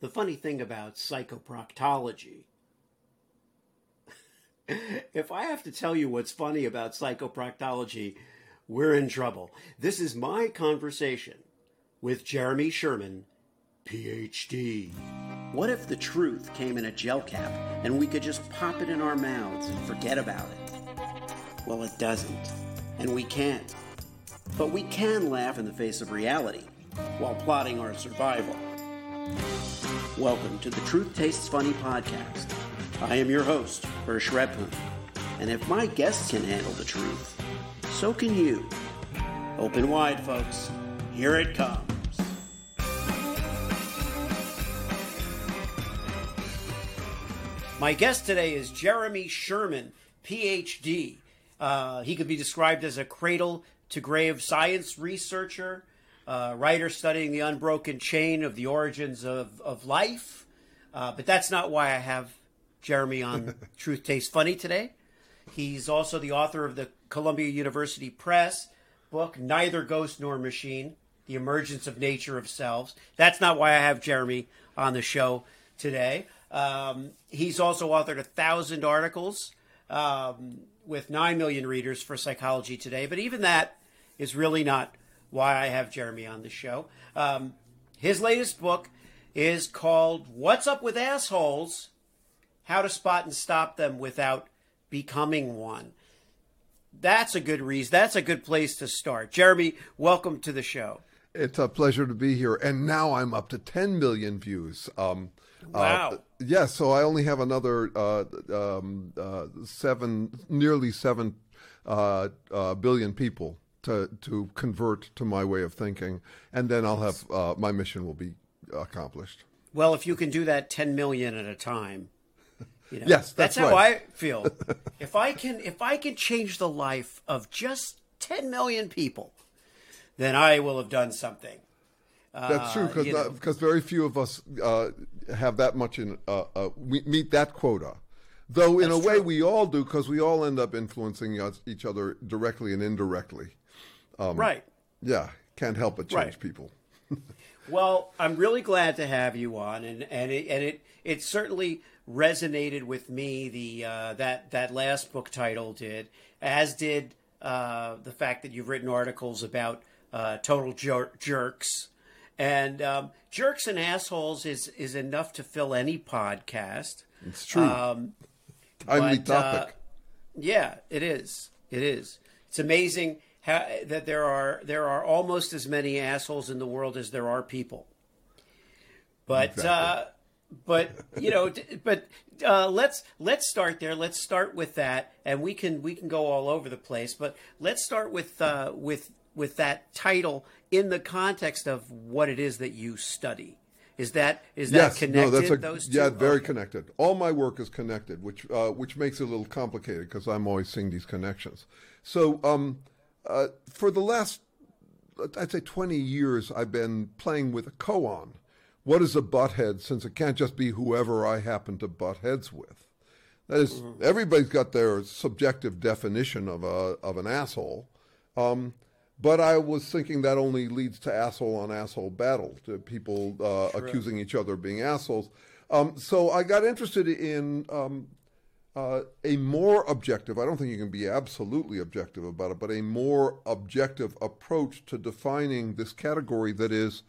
the funny thing about psychoproctology, if I have to tell you what's funny about psychoproctology, we're in trouble. This is my conversation with Jeremy Sherman, PhD. What if the truth came in a gel cap and we could just pop it in our mouths and forget about it? Well, it doesn't, and we can't. But we can laugh in the face of reality while plotting our survival. Welcome to the Truth Tastes Funny podcast. I am your host, Hersh Rephun, and if my guests can handle the truth, so can you. Open wide, folks. Here it comes. My guest today is Jeremy Sherman, PhD. Uh, he could be described as a cradle to grave science researcher, uh, writer studying the unbroken chain of the origins of, of life. Uh, but that's not why I have Jeremy on Truth Tastes Funny today. He's also the author of the Columbia University Press book, Neither Ghost Nor Machine The Emergence of Nature of Selves. That's not why I have Jeremy on the show today. Um, he's also authored a thousand articles um, with 9 million readers for Psychology Today, but even that is really not why I have Jeremy on the show. Um, his latest book is called What's Up with Assholes How to Spot and Stop Them Without Becoming One. That's a good reason. That's a good place to start. Jeremy, welcome to the show. It's a pleasure to be here. And now I'm up to 10 million views. Um, wow. Uh, yes, yeah, so I only have another uh, um, uh, seven, nearly seven uh, uh, billion people to to convert to my way of thinking, and then I'll have uh, my mission will be accomplished. Well, if you can do that 10 million at a time, you know, yes, that's, that's how right. I feel. if I can, if I can change the life of just 10 million people, then I will have done something. That's true Uh, because you know. because very few of us uh, have that much in uh, uh, we meet that quota. Though in a way true. we all do because we all end up influencing us, each other directly and indirectly. Right. Yeah, can't help but change Right. people. Well, I'm really glad to have you on, and and it and it it certainly resonated with me. The uh, that that last book title did, as did uh, the fact that you've written articles about uh, total jer- jerks, and um, jerks and assholes is is enough to fill any podcast. It's true. Um, Timely but, uh, topic. Yeah, it is. It is. It's amazing how that there are there are almost as many assholes in the world as there are people. But Exactly. uh, but you know, but uh, let's let's start there. Let's start with that, and we can we can go all over the place. But let's start with uh, with with that title in the context of what it is that you study. Is that is that yes, connected? no, that's a, those two? yeah, very Okay. connected. All my work is connected, which uh, which makes it a little complicated because I'm always seeing these connections. So, um, uh, for the last, I'd say, 20 years, I've been playing with a koan. What is a butt head? Since it can't just be whoever I happen to butt heads with. That is, everybody's got their subjective definition of a of an asshole. Um, but I was thinking that only leads to asshole on asshole battle, to people uh, accusing each other of being assholes. Um, so I got interested in um, uh, a more objective, I don't think you can be absolutely objective about it, but a more objective approach to defining this category that is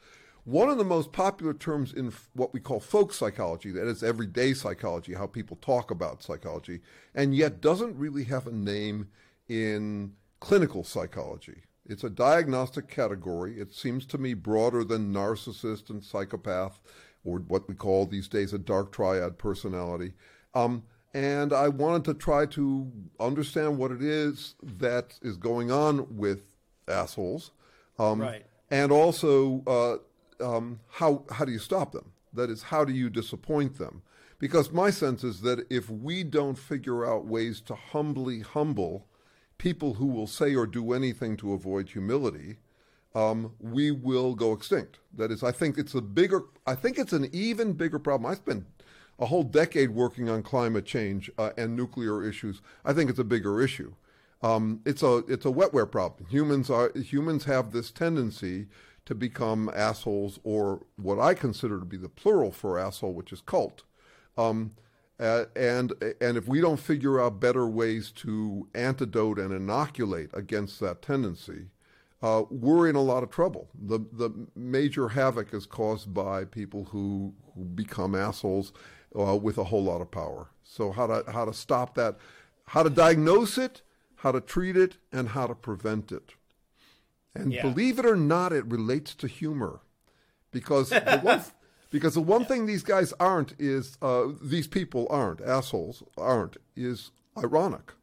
one of the most popular terms in what we call folk psychology, that is everyday psychology, how people talk about psychology, and yet doesn't really have a name in clinical psychology. It's a diagnostic category. It seems to me broader than narcissist and psychopath, or what we call these days a dark triad personality. Um, and I wanted to try to understand what it is that is going on with assholes, um, Right. and also uh, um, how how do you stop them? That is, how do you disappoint them? Because my sense is that if we don't figure out ways to humbly humble people who will say or do anything to avoid humility, um, we will go extinct. That is, I think it's a bigger, I think it's an even bigger problem. I spent a whole decade working on climate change uh, and nuclear issues. I think it's a bigger issue. Um, it's a it's a wetware problem. Humans are humans have this tendency to become assholes, or what I consider to be the plural for asshole, which is cult. Um, uh, and and if we don't figure out better ways to antidote and inoculate against that tendency, uh, we're in a lot of trouble. The the major havoc is caused by people who, who become assholes uh, with a whole lot of power. So how to how to stop that, how to diagnose it, how to treat it, and how to prevent it. And Yeah. believe it or not, it relates to humor, because the one because the one thing these guys aren't is uh, these people aren't assholes aren't is ironic.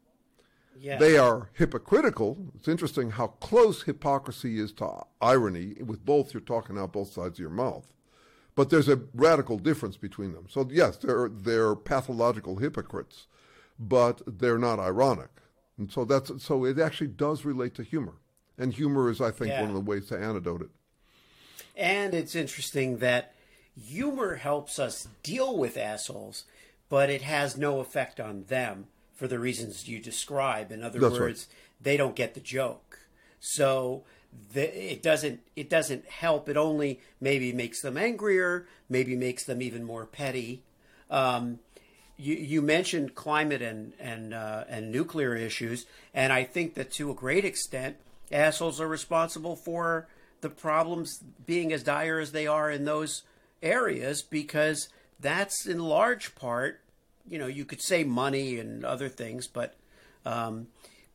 Yeah. They are hypocritical. It's interesting how close hypocrisy is to irony. With both, you're talking out both sides of your mouth. But there's a radical difference between them. So yes, they're they're pathological hypocrites, but they're not ironic. And so that's so it actually does relate to humor. And humor is, I think, Yeah. one of the ways to antidote it. And it's interesting that humor helps us deal with assholes, but it has no effect on them for the reasons you describe. In other That's right. words, they don't get the joke. So the, it doesn't it doesn't help. It only maybe makes them angrier, maybe makes them even more petty. Um, you, you mentioned climate and and uh, and nuclear issues, and I think that to a great extent, assholes are responsible for the problems being as dire as they are in those areas because that's in large part, you know, you could say money and other things, but um,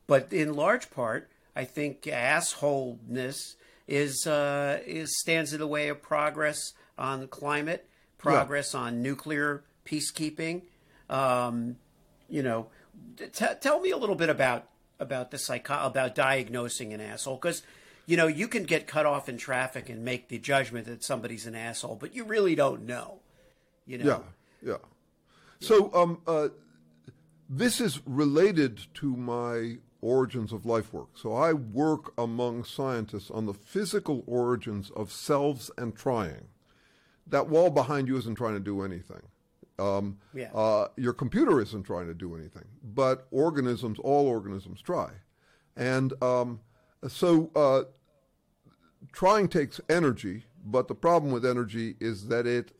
but in large part, I think assholeness is uh, is stands in the way of progress on climate, progress on nuclear peacekeeping. Um, you know, t- tell me a little bit about about the psycho about diagnosing an asshole because you know you can get cut off in traffic and make the judgment that somebody's an asshole, but you really don't know. You know, Yeah, yeah. So um, uh, this is related to my origins of life work. So I work among scientists on the physical origins of selves and trying. That wall behind you isn't trying to do anything. Um, Yeah. uh, your computer isn't trying to do anything, but organisms, all organisms, try. And um, so uh, trying takes energy, but the problem with energy is that it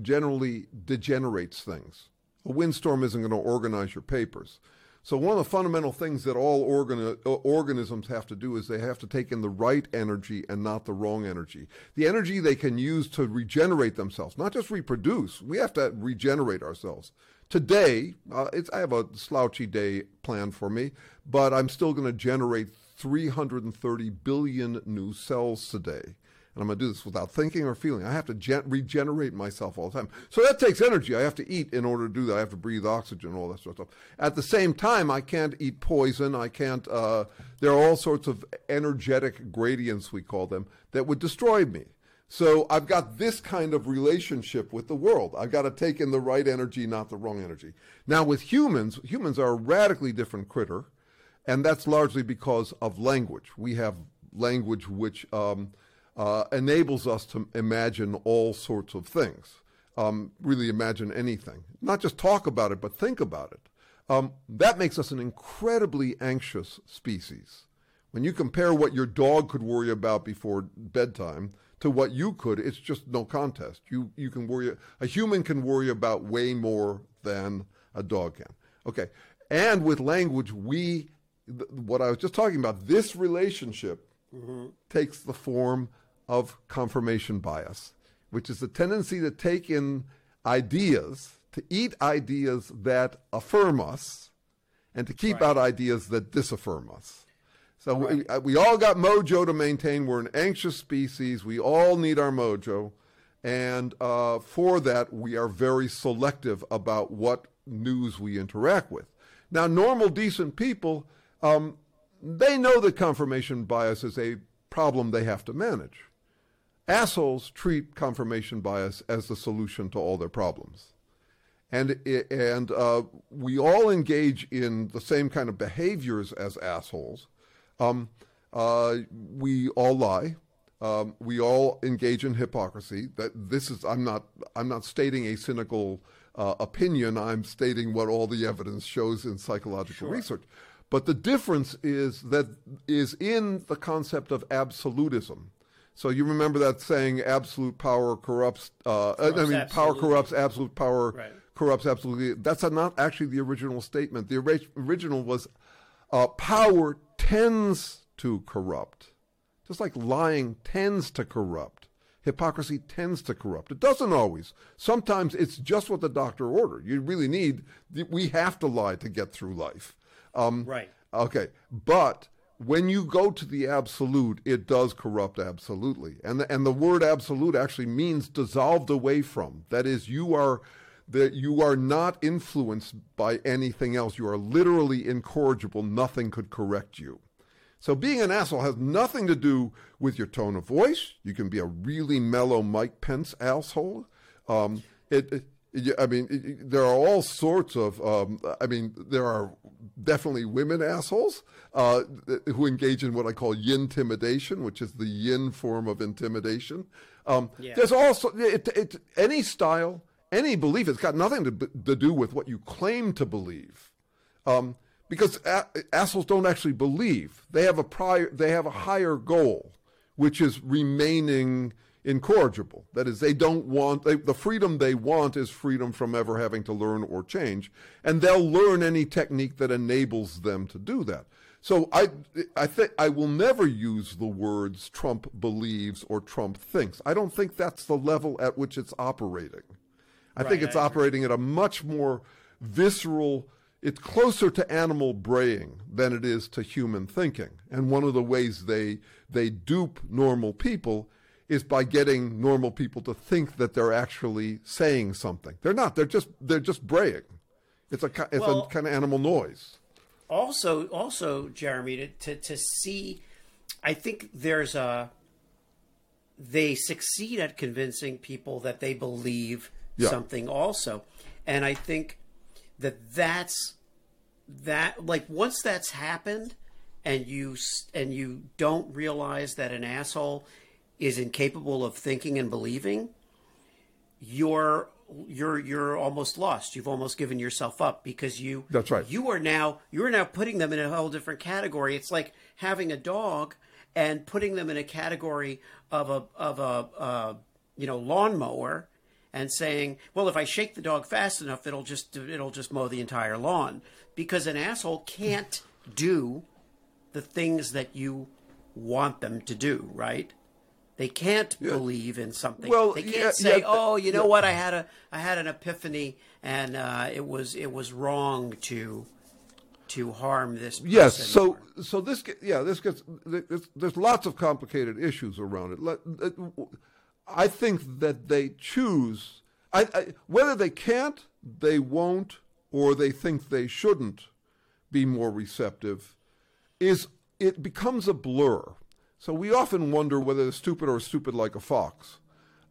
generally degenerates things. A windstorm isn't going to organize your papers. So one of the fundamental things that all uh, organisms have to do is they have to take in the right energy and not the wrong energy. The energy they can use to regenerate themselves, not just reproduce. We have to regenerate ourselves. Today, uh, I have a slouchy day planned for me, but I'm still going to generate 330 billion new cells today. And I'm going to do this without thinking or feeling. I have to gen- regenerate myself all the time. So that takes energy. I have to eat in order to do that. I have to breathe oxygen, all that sort of stuff. At the same time, I can't eat poison. I can't, uh, there are all sorts of energetic gradients, we call them, that would destroy me. So I've got this kind of relationship with the world. I've got to take in the right energy, not the wrong energy. Now, with humans, humans are a radically different critter, and that's largely because of language. We have language which um, uh, enables us to imagine all sorts of things, um, really imagine anything. Not just talk about it, but think about it. Um, that makes us an incredibly anxious species. When you compare what your dog could worry about before bedtime to what you could, it's just no contest. You you can worry. A human can worry about way more than a dog can. Okay, and with language, we th- what I was just talking about. This relationship takes the form of confirmation bias, which is the tendency to take in ideas, to eat ideas that affirm us, and to keep Right. out ideas that disaffirm us. So we, uh, we all got mojo to maintain. We're an anxious species. We all need our mojo. And uh, for that, we are very selective about what news we interact with. Now, normal, decent people, um, they know that confirmation bias is a problem they have to manage. Assholes treat confirmation bias as the solution to all their problems and and uh, we all engage in the same kind of behaviors as assholes. Um, uh, we all lie. Um, we all engage in hypocrisy. That this is I'm not I'm not stating a cynical uh, opinion. I'm stating what all the evidence shows in psychological research. But the difference is that is in the concept of absolutism. So you remember that saying, "Absolute power corrupts." Uh, Corrupts I mean, power corrupts. Absolute power Right. corrupts absolutely. That's not actually the original statement. The ori- original was, uh, "Power tends to corrupt." Just like lying tends to corrupt, hypocrisy tends to corrupt. It doesn't always. Sometimes it's just what the doctor ordered. You really need. We have to lie to get through life. Um, Right. Okay, but when you go to the absolute, it does corrupt absolutely, and the, and the word absolute actually means dissolved away from. That is, you are that you are not influenced by anything else. You are literally incorrigible. Nothing could correct you. So being an asshole has nothing to do with your tone of voice. You can be a really mellow Mike Pence asshole. Um, it, it- it- I mean, there are all sorts of. Um, I mean, there are definitely women assholes uh, who engage in what I call yin intimidation, which is the yin form of intimidation. Um, Yeah. There's also it, it, any style, any belief. It's got nothing to, to do with what you claim to believe um, because a- assholes don't actually believe. They have a prior, they have a higher goal, which is remaining incorrigible. That is, they don't want they, the freedom they want is freedom from ever having to learn or change, and they'll learn any technique that enables them to do that. So I, I think I will never use the words Trump believes or Trump thinks. I don't think that's the level at which it's operating. I think it's I operating at a much more visceral, it's closer to animal braying than it is to human thinking. And one of the ways they they dupe normal people is by getting normal people to think that they're actually saying something. They're not. They're just they're just braying. It's a it's Well- a kind of animal noise. also also jeremy to, to to see i think there's a they succeed at convincing people that they believe Yeah. something also and i think that that's that like once that's happened and you and you don't realize that an asshole is incapable of thinking and believing you're you're you're almost lost. You've almost given yourself up because you That's right. you are now you are now putting them in a whole different category. It's like having a dog and putting them in a category of a of a uh, you know lawnmower and saying well if i shake the dog fast enough it'll just it'll just mow the entire lawn. Because an asshole can't do the things that you want them to do right they can't believe in something. Well, they can't yeah, say, yeah, "Oh, you know what? I had a I had an epiphany, and uh, it was it was wrong to to harm this." Person. Yes. So so this yeah this gets there's, there's lots of complicated issues around it. It- I think that they choose I, I, whether they can't, they won't, or they think they shouldn't be more receptive. Is it becomes a blur. So we often wonder whether they're stupid or stupid like a fox.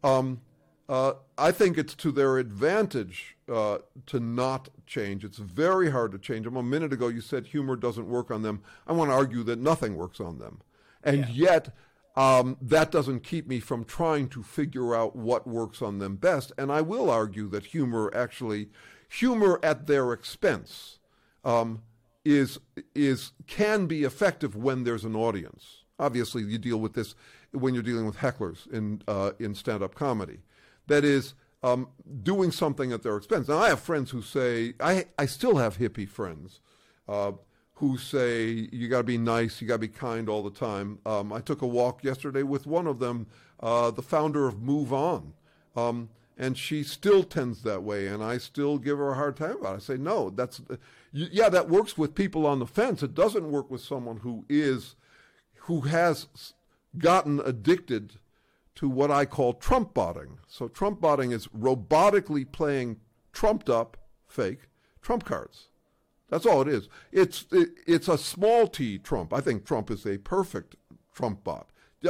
Um, uh, I think it's to their advantage uh, to not change. It's very hard to change them. A minute ago, you said humor doesn't work on them. I want to argue that nothing works on them. And yet, um, that doesn't keep me from trying to figure out what works on them best. And I will argue that humor actually, humor at their expense, um, is is can be effective when there's an audience. Obviously, you deal with this when you're dealing with hecklers in uh, in stand-up comedy. That is um, doing something at their expense. Now, I have friends who say I I still have hippie friends uh, who say you got to be nice, you got to be kind all the time. Um, I took a walk yesterday with one of them, uh, the founder of Move On. Um, and she still tends that way, and I still give her a hard time about it. I say, no, that's, yeah, that works with people on the fence. It doesn't work with someone who is, who has gotten addicted to what I call Trump botting. So Trump botting is robotically playing trumped up, fake Trump cards. That's all it is. It's it, it's a small t Trump. I think Trump is a perfect Trump bot.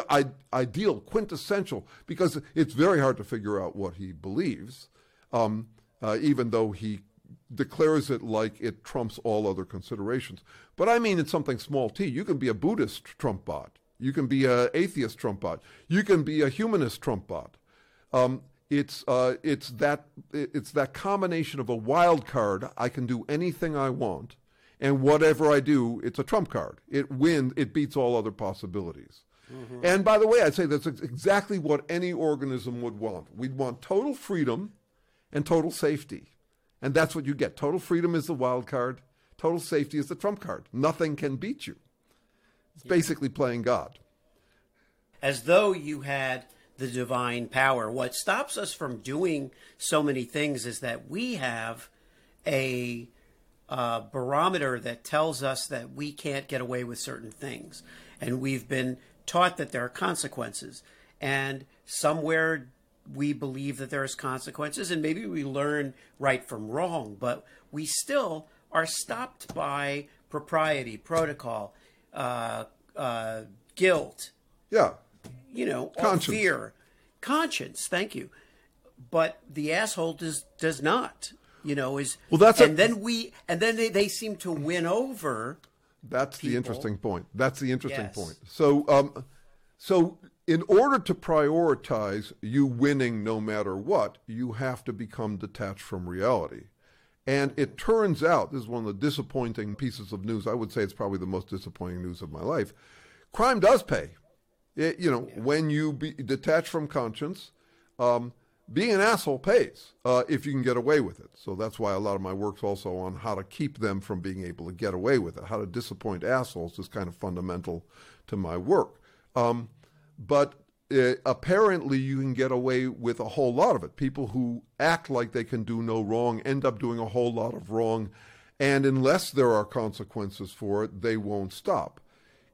I, ideal, quintessential, because it's very hard to figure out what he believes, um, uh, even though he declares it like it trumps all other considerations. But I mean, it's something small t. You can be a Buddhist Trump bot. You can be an atheist Trump bot. You can be a humanist Trump bot. Um, it's uh, it's that it's that combination of a wild card. I can do anything I want, and whatever I do, it's a trump card. It wins. It beats all other possibilities. Mm-hmm. And by the way, I'd say that's exactly what any organism would want. We'd want total freedom and total safety. And that's what you get. Total freedom is the wild card, total safety is the trump card. Nothing can beat you. It's yeah. basically playing God. As though you had the divine power. What stops us from doing so many things is that we have a uh, barometer that tells us that we can't get away with certain things. And we've been taught that there are consequences. And somewhere we believe that there's consequences, and maybe we learn right from wrong, but we still are stopped by propriety, protocol, uh, uh, guilt. Yeah. You know, fear, conscience. Thank you. But the asshole does does not you know, is well. That's and a, then we and then they, they seem to win over. That's people. the interesting point. That's the interesting yes. point. So, um, so in order to prioritize you winning no matter what, you have to become detached from reality. And it turns out, this is one of the disappointing pieces of news. I would say it's probably the most disappointing news of my life. Crime does pay. It, you know, yeah. when you be detached from conscience, um, being an asshole pays uh, if you can get away with it. So that's why a lot of my work's also on how to keep them from being able to get away with it. How to disappoint assholes is kind of fundamental to my work. Um, but uh, apparently, you can get away with a whole lot of it. People who act like they can do no wrong end up doing a whole lot of wrong. And unless there are consequences for it, they won't stop.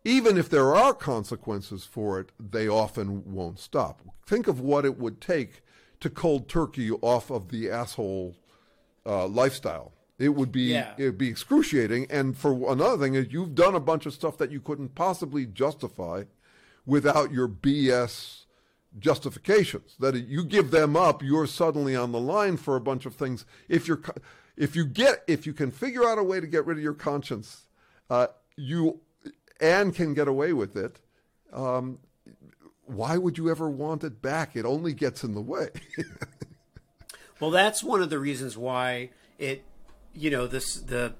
Even if there are consequences for it, they often won't stop. Think of what it would take to cold turkey off of the asshole uh, lifestyle. It would be yeah. it would be excruciating. And for another thing is you've done a bunch of stuff that you couldn't possibly justify without your BS justifications. That you give them up, you're suddenly on the line for a bunch of things. If you're if you get if you can figure out a way to get rid of your conscience, uh, you and can get away with it. Um, why would you ever want it back? It only gets in the way. well, that's one of the reasons why it, you know, this the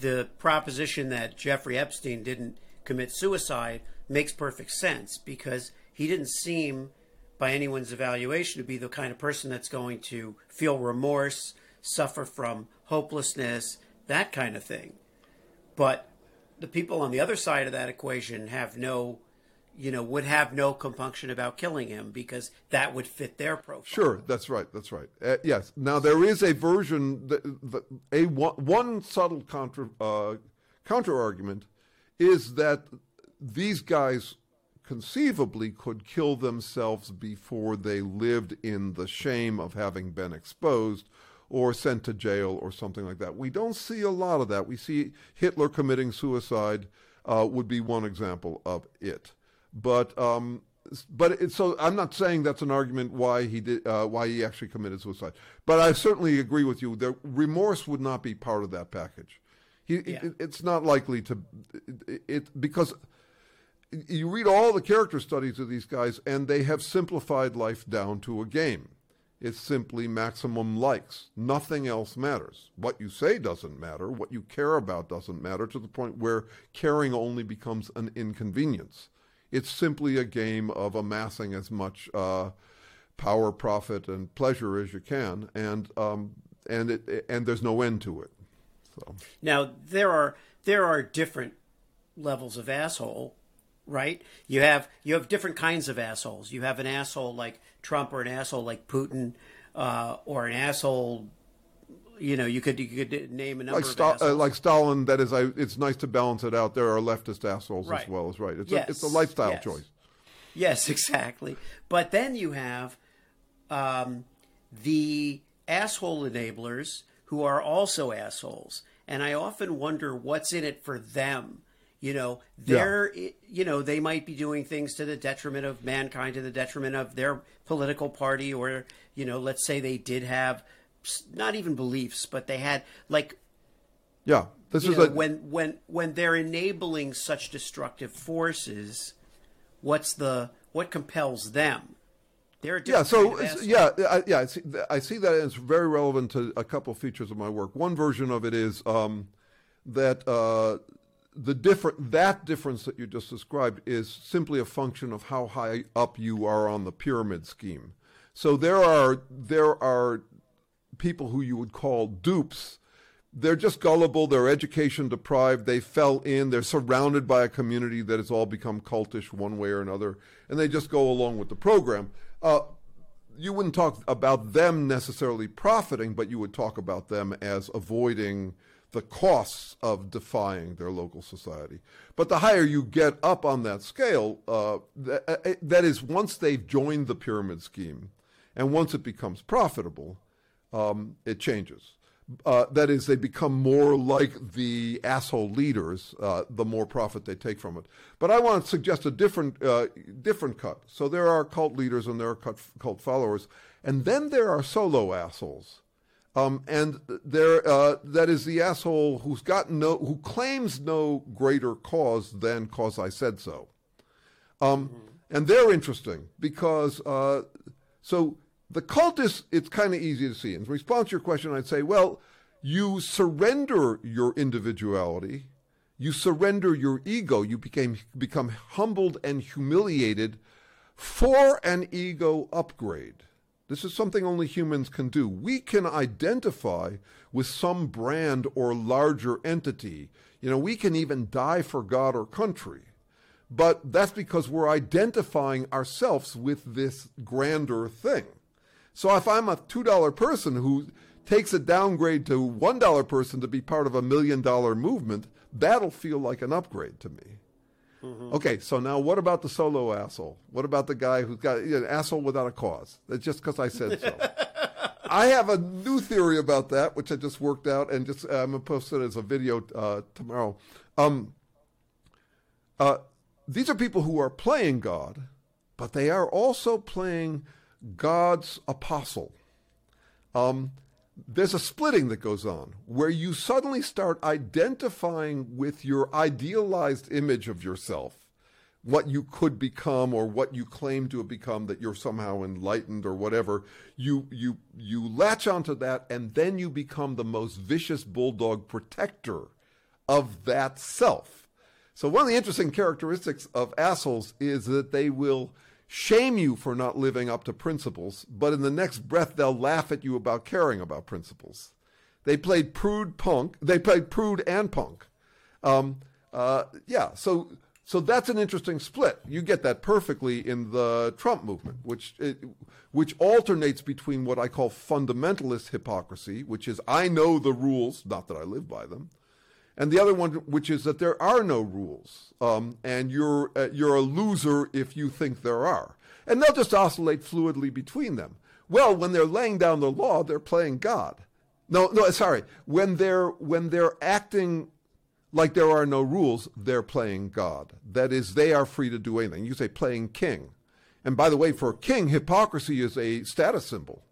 the proposition that Jeffrey Epstein didn't commit suicide makes perfect sense because he didn't seem by anyone's evaluation to be the kind of person that's going to feel remorse, suffer from hopelessness, that kind of thing. But the people on the other side of that equation have no you know, would have no compunction about killing him because that would fit their profile. Sure, that's right. That's right. Uh, yes. Now there is a version, that, that a one, one subtle contra, uh, counter argument is that these guys conceivably could kill themselves before they lived in the shame of having been exposed or sent to jail or something like that. We don't see a lot of that. We see Hitler committing suicide uh, would be one example of it. But um, but it, so I'm not saying that's an argument why he did uh, why he actually committed suicide. But I certainly agree with you. The remorse would not be part of that package. He, yeah. it, it's not likely to it, it because you read all the character studies of these guys, and they have simplified life down to a game. It's simply maximum likes. Nothing else matters. What you say doesn't matter. What you care about doesn't matter to the point where caring only becomes an inconvenience. It's simply a game of amassing as much uh, power, profit, and pleasure as you can, and um, and it and there's no end to it. So. Now there are there are different levels of asshole, right? You have you have different kinds of assholes. You have an asshole like Trump, or an asshole like Putin, uh, or an asshole you know, you could you could name a number like, Sta- uh, like Stalin. That is, I, it's nice to balance it out. There are leftist assholes right. as well as right. It's yes. a, it's a lifestyle yes. choice. Yes, exactly. But then you have um, the asshole enablers who are also assholes, and I often wonder what's in it for them. You know, they're yeah. you know they might be doing things to the detriment of mankind, to the detriment of their political party, or you know, let's say they did have not even beliefs, but they had like yeah. This is know, when when when they're enabling such destructive forces. What's the what compels them? They're yeah. So yeah, I, yeah. I see, I see that it's very relevant to a couple of features of my work. One version of it is um, that uh, the different that difference that you just described is simply a function of how high up you are on the pyramid scheme. So there are there are people who you would call dupes. They're just gullible. They're education deprived. They fell in. They're surrounded by a community that has all become cultish one way or another, and they just go along with the program. Uh, you wouldn't talk about them necessarily profiting, but you would talk about them as avoiding the costs of defying their local society. But the higher you get up on that scale, uh, that, uh, that is, once they've joined the pyramid scheme and once it becomes profitable, um, it changes. Uh, that is, they become more like the asshole leaders, uh, the more profit they take from it. But I want to suggest a different, uh, different cut. So there are cult leaders and there are cult followers, and then there are solo assholes. Um, and there, uh, that is the asshole who's got no, who claims no greater cause than cause I said so. Um, mm-hmm. And they're interesting because, uh, so the cultists, it's kind of easy to see. In response to your question, I'd say, well, you surrender your individuality, you surrender your ego, you became, become humbled and humiliated for an ego upgrade. This is something only humans can do. We can identify with some brand or larger entity. You know, we can even die for God or country. But that's because we're identifying ourselves with this grander thing. So if I'm a $2 person who takes a downgrade to $1 person to be part of a million dollar movement, that'll feel like an upgrade to me. Mm-hmm. Okay, so now what about the solo asshole? What about the guy who's got you know, an asshole without a cause? That's just because I said so. I have a new theory about that, which I just worked out, and just I'm gonna post it as a video uh, tomorrow. Um, uh, these are people who are playing God, but they are also playing God's apostle. Um, there's a splitting that goes on where you suddenly start identifying with your idealized image of yourself, what you could become or what you claim to have become that you're somehow enlightened or whatever. You you you latch onto that and then you become the most vicious bulldog protector of that self. So one of the interesting characteristics of assholes is that they will shame you for not living up to principles, but in the next breath they'll laugh at you about caring about principles. They played prude punk. They played prude and punk. Um, uh, yeah, so so that's an interesting split. You get that perfectly in the Trump movement, which it, which alternates between what I call fundamentalist hypocrisy, which is I know the rules, not that I live by them, and the other one, which is that there are no rules, um, and you're uh, you're a loser if you think there are, and they'll just oscillate fluidly between them. Well, when they're laying down the law, they're playing God. No, no, sorry. When they're when they're acting like there are no rules, they're playing God. That is, they are free to do anything. You say playing king, and by the way, for a king, hypocrisy is a status symbol.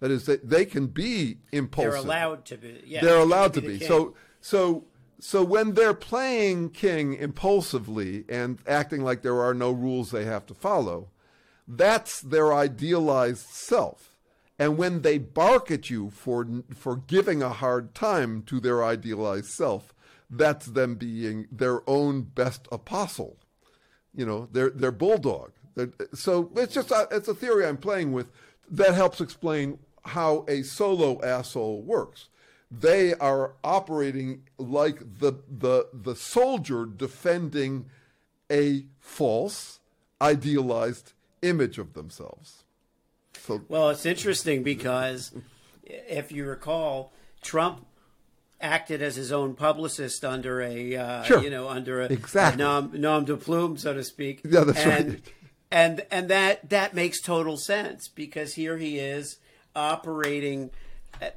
That is, that they can be impulsive. They're allowed to be. Yeah, they're allowed to be. be. So, so so when they're playing king impulsively and acting like there are no rules they have to follow, that's their idealized self. And when they bark at you for for giving a hard time to their idealized self, that's them being their own best apostle. You know, their their bulldog. So it's just a, it's a theory I'm playing with that helps explain how a solo asshole works they are operating like the, the, the soldier defending a false, idealized image of themselves. So, well, it's interesting because if you recall, Trump acted as his own publicist under a uh, sure. you know under a, exactly. a nom, nom de plume, so to speak. Yeah, that's and, right. And and that that makes total sense because here he is operating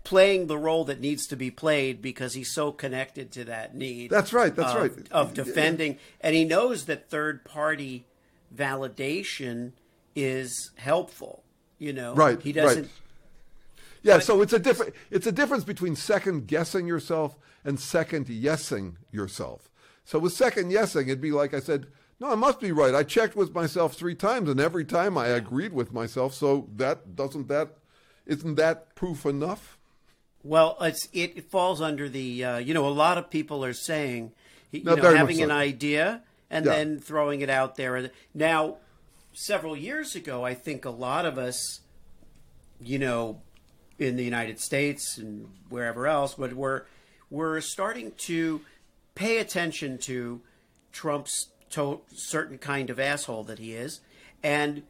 playing the role that needs to be played because he's so connected to that need. That's right. That's of, right. Of defending, yeah. and he knows that third party validation is helpful. You know, right? He doesn't. Right. Yeah, so it's a different it's a difference between second guessing yourself and second yesing yourself. So with second yesing, it'd be like I said, no, I must be right. I checked with myself three times, and every time I agreed with myself. So that doesn't that isn't that proof enough? Well, it's, it falls under the, uh, you know, a lot of people are saying you No, know, having an idea and Yeah. then throwing it out there. Now, several years ago, I think a lot of us, you know, in the United States and wherever else, but we're we're starting to pay attention to Trump's to- certain kind of asshole that he is, and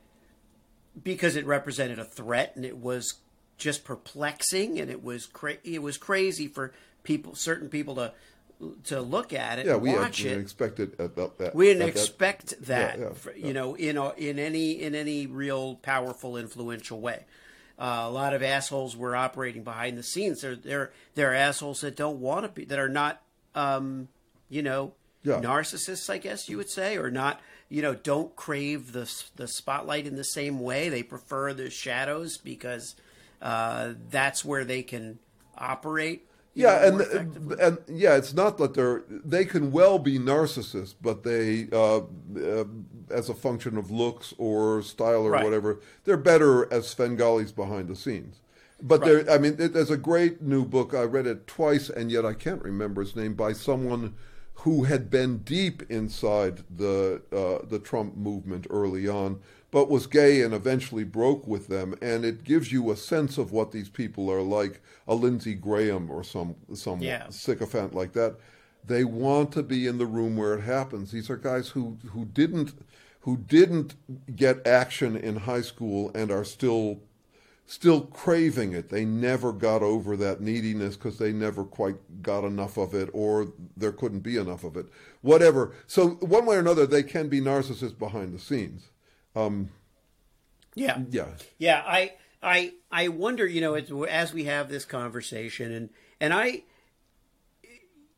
because it represented a threat and it was just perplexing and it was cra- it was crazy for people certain people to to look at it Yeah, and we, had, watch we it expected that. we didn't at that- expect that, yeah, for- yeah. you know, in a, in any in any real powerful, influential way. Uh, a lot of assholes were operating behind the scenes. They're they're they're assholes that don't want to be that are not, um, you know, narcissists. I guess you would say, or not, you know, don't crave the the spotlight in the same way. They prefer the shadows because uh, that's where they can operate. Yeah, know, and and yeah, it's not that they're they can well be narcissists, but they, uh, uh, as a function of looks or style or Right. whatever, they're better as Svengalis behind the scenes. But there, I mean, it, there's a great new book. I read it twice, and yet I can't remember its name by someone who had been deep inside the uh, the Trump movement early on, but was gay and eventually broke with them. And it gives you a sense of what these people are like. A Lindsey Graham or some some Yeah. sycophant like that. They want to be in the room where it happens. These are guys who who didn't who didn't get action in high school and are still still craving it. They never got over that neediness because they never quite got enough of it, or there couldn't be enough of it. Whatever. So one way or another, they can be narcissists behind the scenes. Yeah, Yeah. Yeah, I I I wonder, you know, as we have this conversation, and and I,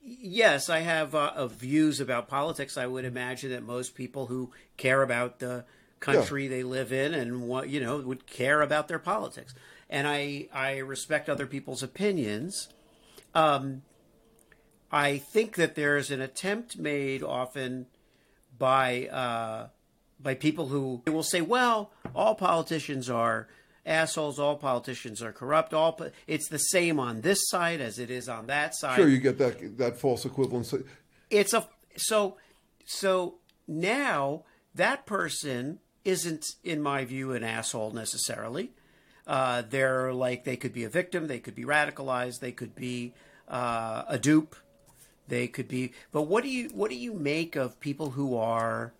yes, I have uh, views about politics. I would imagine that most people who care about the country they live in and what you know would care about their politics, and I I respect other people's opinions. Um, I think that there's an attempt made often by uh, by people who will say, "Well, all politicians are assholes. All politicians are corrupt. All po- it's the same on this side as it is on that side." Sure, you get that that false equivalency. it's a so so now that person isn't, in my view, an asshole necessarily. Uh, they're like they could be a victim, they could be radicalized, they could be uh, a dupe, they could be. But what do you what do you make of people who are?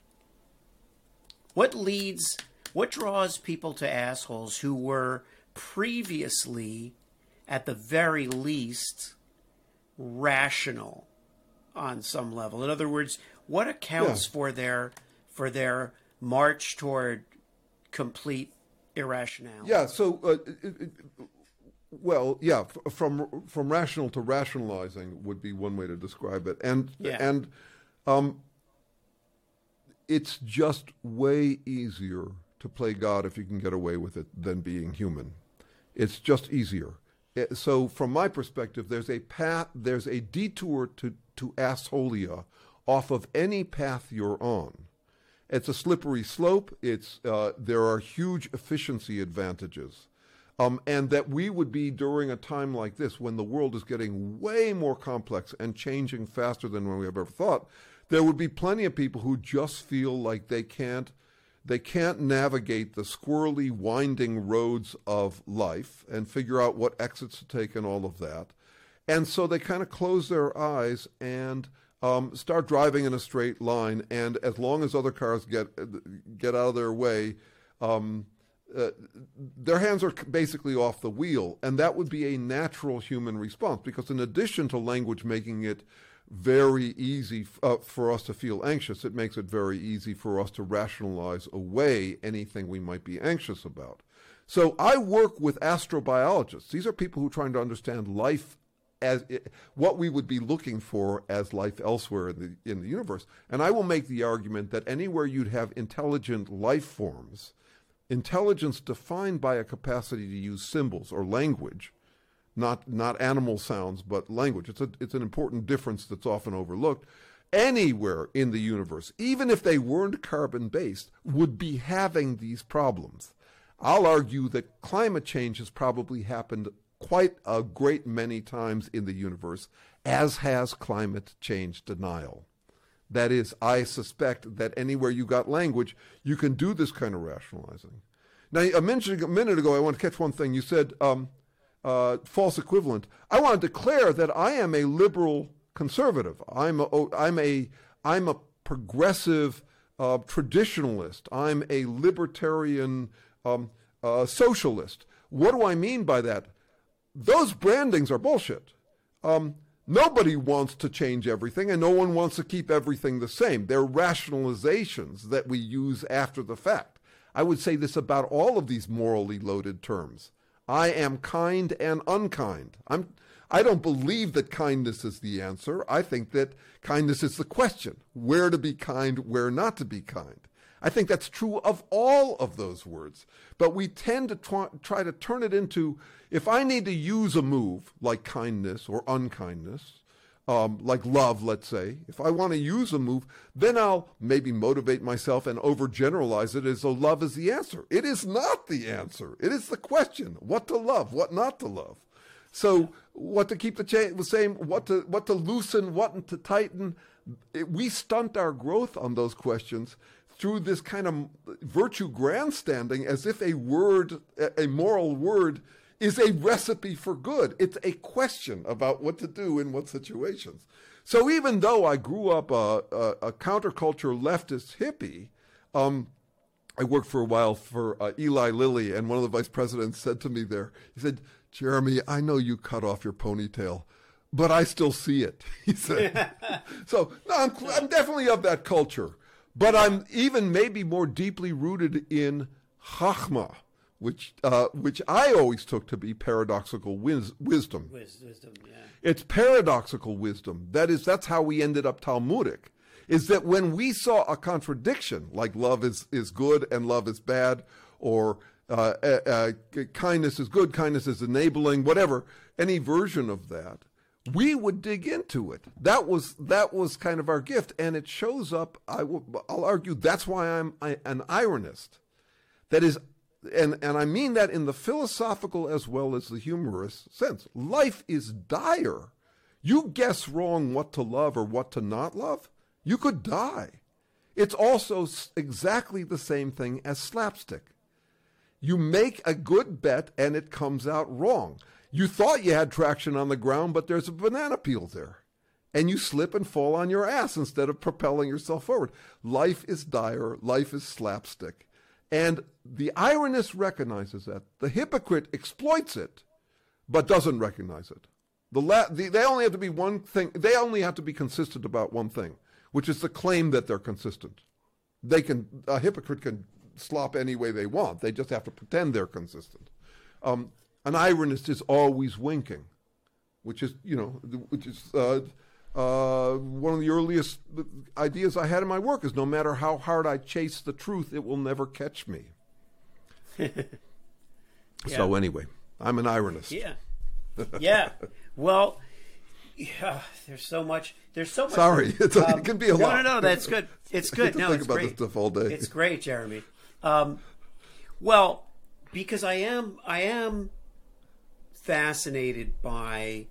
What leads? What draws people to assholes who were previously, at the very least, rational on some level? In other words, what accounts Yeah. for their for their march toward complete irrationality? Yeah. So, uh, it, it, well, yeah. f- From from rational to rationalizing would be one way to describe it, and Yeah. and um, it's just way easier to play God if you can get away with it than being human. It's just easier. Eh, So, from my perspective, there's a path, there's a detour to to assholia off of any path you're on. It's a slippery slope. It's uh, there are huge efficiency advantages, um, and that we would be during a time like this when the world is getting way more complex and changing faster than when we have ever thought. There would be plenty of people who just feel like they can't they can't navigate the squirrely, winding roads of life and figure out what exits to take and all of that. And so they kind of close their eyes and um, start driving in a straight line. And as long as other cars get get out of their way, um, uh, their hands are basically off the wheel. And that would be a natural human response because, in addition to language making it very easy f- uh, for us to feel anxious, it makes it very easy for us to rationalize away anything we might be anxious about. So I work with astrobiologists. These are people who are trying to understand life as what we would be looking for as life elsewhere in the in the universe. And I will make the argument that anywhere you'd have intelligent life forms, intelligence defined by a capacity to use symbols or language, not not animal sounds but language. It's a it's an important difference that's often overlooked. Anywhere in the universe, even if they weren't carbon based, would be having these problems. I'll argue that climate change has probably happened quite a great many times in the universe, as has climate change denial. That is, I suspect that anywhere you got language, you can do this kind of rationalizing. Now, a minute, a minute ago, I want to catch one thing. You said um, uh, false equivalent. I want to declare that I am a liberal conservative. I'm a, I'm a, I'm a progressive uh, traditionalist. I'm a libertarian um, uh, socialist. What do I mean by that? Those brandings are bullshit. Um, nobody wants to change everything, and no one wants to keep everything the same. They're rationalizations that we use after the fact. I would say this about all of these morally loaded terms. I am kind and unkind. I'm I don't believe that kindness is the answer. I think that kindness is the question where to be kind, where not to be kind. I think that's true of all of those words. But we tend to try to turn it into if I need to use a move like kindness or unkindness, um, like love, let's say, if I want to use a move, then I'll maybe motivate myself and overgeneralize it as though love is the answer. It is not the answer. It is the question what to love, what not to love. So, what to keep the, chain, the same, what to, what to loosen, what to tighten. It, we stunt our growth on those questions through this kind of virtue grandstanding as if a word, a moral word, is a recipe for good. It's a question about what to do in what situations. So even though I grew up a, a, a counterculture leftist hippie, um, I worked for a while for uh, Eli Lilly, and one of the vice presidents said to me there, he said, Jeremy, I know you cut off your ponytail, but I still see it. He said. so no, I'm, I'm definitely of that culture, but I'm even maybe more deeply rooted in chachma, which uh, which I always took to be paradoxical wis- wisdom. Wisdom, yeah. It's paradoxical wisdom. That is, that's how we ended up Talmudic. Is that when we saw a contradiction, like love is, is good and love is bad, or uh, uh, uh, kindness is good, kindness is enabling, whatever, any version of that, we would dig into it. That was that was kind of our gift, and it shows up. I will, I'll argue that's why I'm I, an ironist. That is, and and I mean that in the philosophical as well as the humorous sense. Life is dire. You guess wrong what to love or what to not love, you could die. It's also exactly the same thing as slapstick. You make a good bet and it comes out wrong. You thought you had traction on the ground, but there's a banana peel there. And you slip and fall on your ass instead of propelling yourself forward. Life is dire, life is slapstick. And the ironist recognizes that. The hypocrite exploits it, but doesn't recognize it. The, la- the they only have to be one thing, they only have to be consistent about one thing, which is the claim that they're consistent. They can, a hypocrite can slop any way they want. They just have to pretend they're consistent. Um, an ironist is always winking, which is, you know, which is uh, uh, one of the earliest ideas I had in my work is no matter how hard I chase the truth, it will never catch me. yeah. So anyway, I'm an ironist. Yeah. Yeah. well, yeah, there's so much. There's so much. Sorry, um, it can be a no, lot. No, no, no, that's good. It's good. no, think it's about great. this stuff all day. It's great, Jeremy. Um, well, because I am, I am fascinated by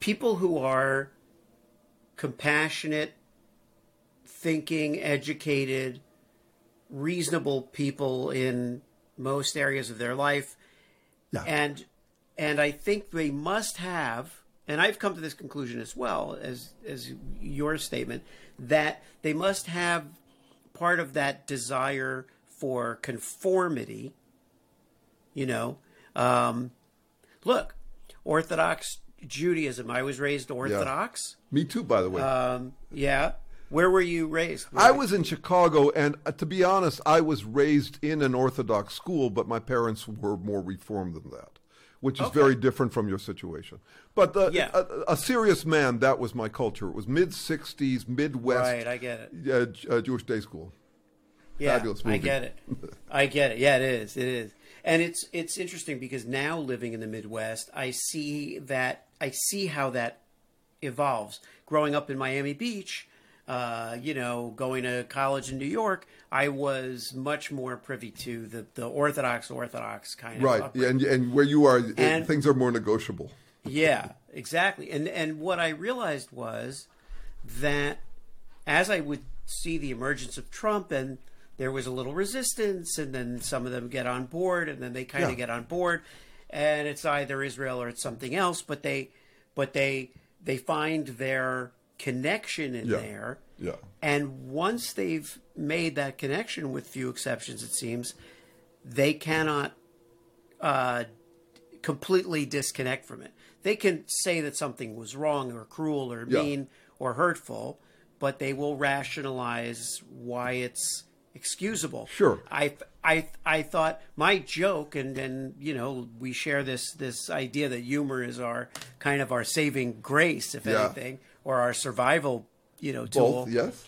people who are compassionate, thinking, educated, reasonable people in most areas of their life. Yeah. And and I think they must have and I've come to this conclusion as well as as your statement that they must have part of that desire for conformity. You know, um, look, Orthodox Judaism. I was raised Orthodox. Me too, by the way. Um, yeah. Where were you raised? Where I was in Chicago, and uh, to be honest, I was raised in an Orthodox school, but my parents were more reformed than that, which is Okay. very different from your situation. But Yeah. a, a serious man, that was my culture. It was mid 60s, Midwest Right, I get it. uh, uh, Jewish day school. Yeah, Fabulous I get it. I get it. Yeah, it is. It is. And it's it's interesting because now living in the Midwest, I see that I see how that evolves. Growing up in Miami Beach, uh, you know, going to college in New York, I was much more privy to the, the Orthodox Orthodox kind of Right. upbringing. And, and where you are, And- things are more negotiable. yeah, exactly. And and what I realized was that as I would see the emergence of Trump and there was a little resistance and then some of them get on board and then they kind Yeah. of get on board and it's either Israel or it's something else but they but they they find their connection in Yeah. there Yeah. and once they've made that connection with few exceptions it seems they cannot uh, completely disconnect from it. They can say that something was wrong or cruel or Yeah. mean or hurtful, but they will rationalize why it's excusable. Sure. I I I thought my joke and and you know we share this this idea that humor is our kind of our saving grace if Yeah. anything or our survival you know tool. Both, yes.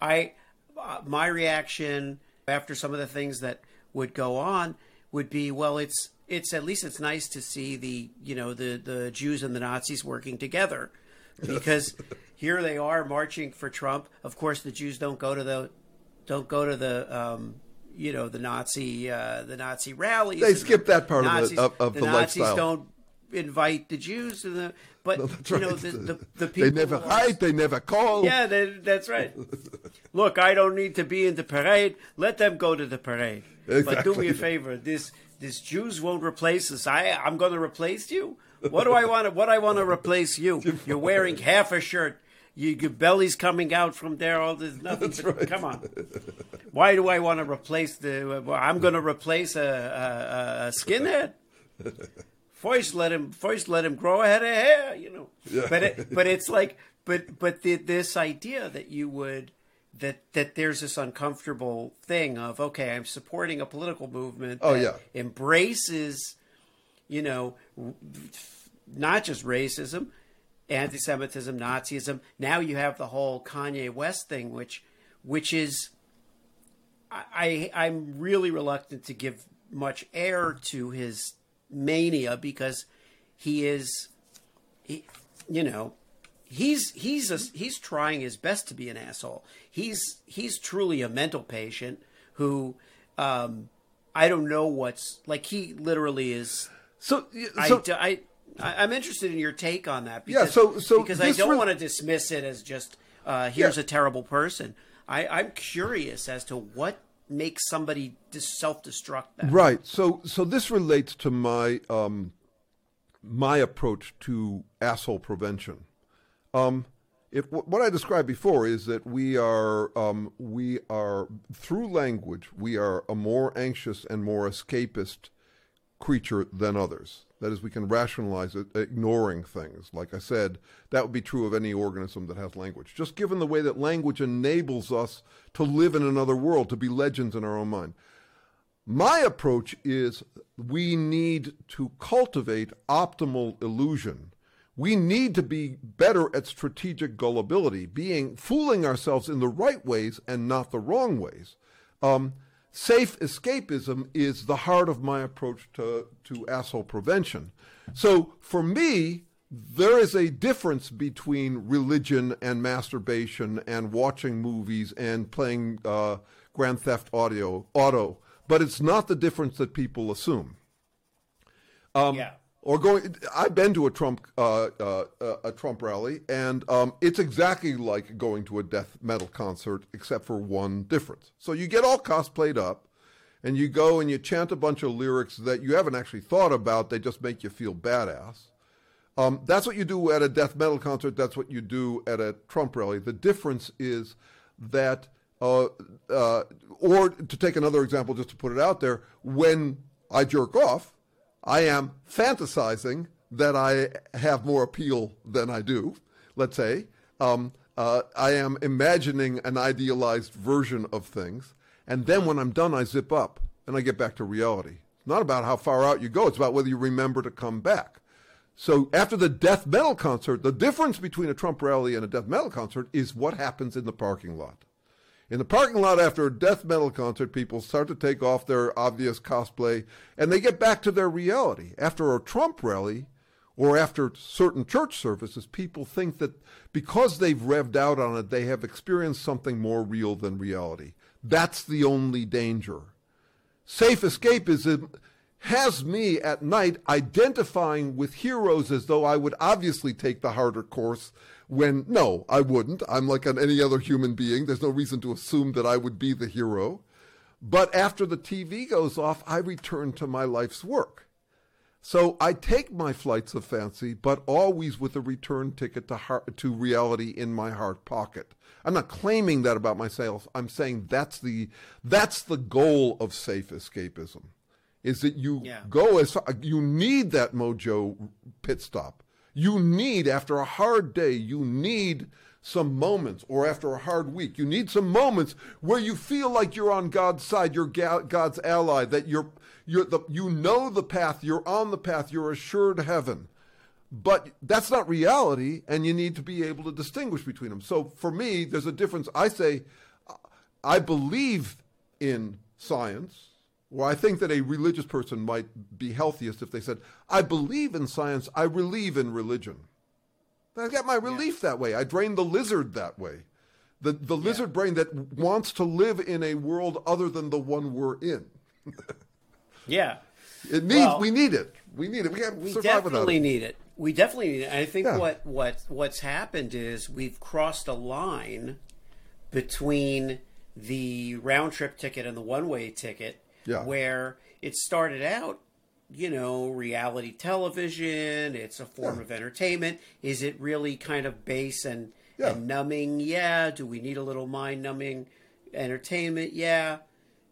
I uh, my reaction after some of the things that would go on would be well it's it's at least it's nice to see the you know the the Jews and the Nazis working together because here they are marching for Trump of course the Jews don't go to the don't go to the um, you know the Nazi uh, the Nazi rallies They skip that part of the- Nazis, of- of the Nazis lifestyle. don't invite the Jews to the but That's you know right. the the, the they never hide, they never call. yeah, that, that's right. Look, I don't need to be in the parade. Let them go to the parade. But do me a favor. This this Jews won't replace us. I I'm going to replace you. What do I want to What I want to replace you? You're wearing half a shirt. You, your belly's coming out from there. All this nothing. That's but, right. Come on. Why do I want to replace the? Well, I'm going to replace a, a, a skinhead. First, let him first let him grow a head of hair. You know. But it, but it's like but but the, this idea that you would that that there's this uncomfortable thing of okay, I'm supporting a political movement. Oh, yeah. embraces, you know, not just racism, anti-Semitism, Nazism. Now you have the whole Kanye West thing, which which is I, I I'm really reluctant to give much air to his mania because he is he, you know he's he's a, he's trying his best to be an asshole. He's he's truly a mental patient who um I don't know what's like he literally is So, y- I, so I, I am interested in your take on that. Yeah, Because, so- so because I don't re- want to dismiss it as just uh, here's Yeah. a terrible person. I, I'm curious as to what makes somebody self-destruct that. Right. So so this relates to my um, my approach to asshole prevention. Um, if what I described before is that we are um, we are through language we are a more anxious and more escapist creature than others. That is, we can rationalize it, ignoring things. Like I said, that would be true of any organism that has language. Just given the way that language enables us to live in another world, to be legends in our own mind. My approach is we need to cultivate optimal illusion. We need to be better at strategic gullibility, being fooling ourselves in the right ways and not the wrong ways. Um, safe escapism is the heart of my approach to, to asshole prevention. So for me, there is a difference between religion and masturbation and watching movies and playing uh, Grand Theft Audio Auto, but it's not the difference that people assume. Um, Yeah. Or going, I've been to a Trump uh, uh, a Trump rally, and um, it's exactly like going to a death metal concert, except for one difference. So you get all cosplayed up, and you go and you chant a bunch of lyrics that you haven't actually thought about. They just make you feel badass. Um, that's what you do at a death metal concert. That's what you do at a Trump rally. The difference is that, uh, uh, or to take another example, just to put it out there, when I jerk off, I am fantasizing that I have more appeal than I do. Let's say um, uh, I am imagining an idealized version of things, and then when I'm done, I zip up and I get back to reality. It's not about how far out you go; it's about whether you remember to come back. So after the death metal concert, the difference between a Trump rally and a death metal concert is what happens in the parking lot. In the parking lot after a death metal concert, people start to take off their obvious cosplay and they get back to their reality. After a Trump rally or after certain church services, people think that because they've revved out on it, they have experienced something more real than reality. That's the only danger. Safe escapism has me at night identifying with heroes as though I would obviously take the harder course when no, I wouldn't. I'm like any other human being. There's no reason to assume that I would be the hero. But after the TV goes off, I return to my life's work. So I take my flights of fancy, but always with a return ticket to heart, to reality in my heart pocket. I'm not claiming that about myself. I'm saying that's the that's the goal of safe escapism, is that you Yeah. go as you need that mojo pit stop. You need after a hard day, you need some moments, or after a hard week, you need some moments where you feel like you're on God's side, you're God's ally, that you're you're the you know the path, you're on the path, you're assured heaven. But that's not reality, and you need to be able to distinguish between them. So for me, there's a difference. I say, I believe in science, or I think that a religious person might be healthiest if they said, I believe in science, I relieve in religion. I get my relief that way. I drain the lizard that way. The, the lizard brain that wants to live in a world other than the one we're in. Yeah. It needs, Well, we need it. We need it. We can't We survive without definitely it. need it. We definitely need it. I think Yeah. what, what what's happened is we've crossed a line between the round trip ticket and the one way ticket Yeah. where it started out, you know, reality television, it's a form Yeah. of entertainment. Is it really kind of base and, Yeah. and numbing? Yeah. Do we need a little mind numbing entertainment? Yeah.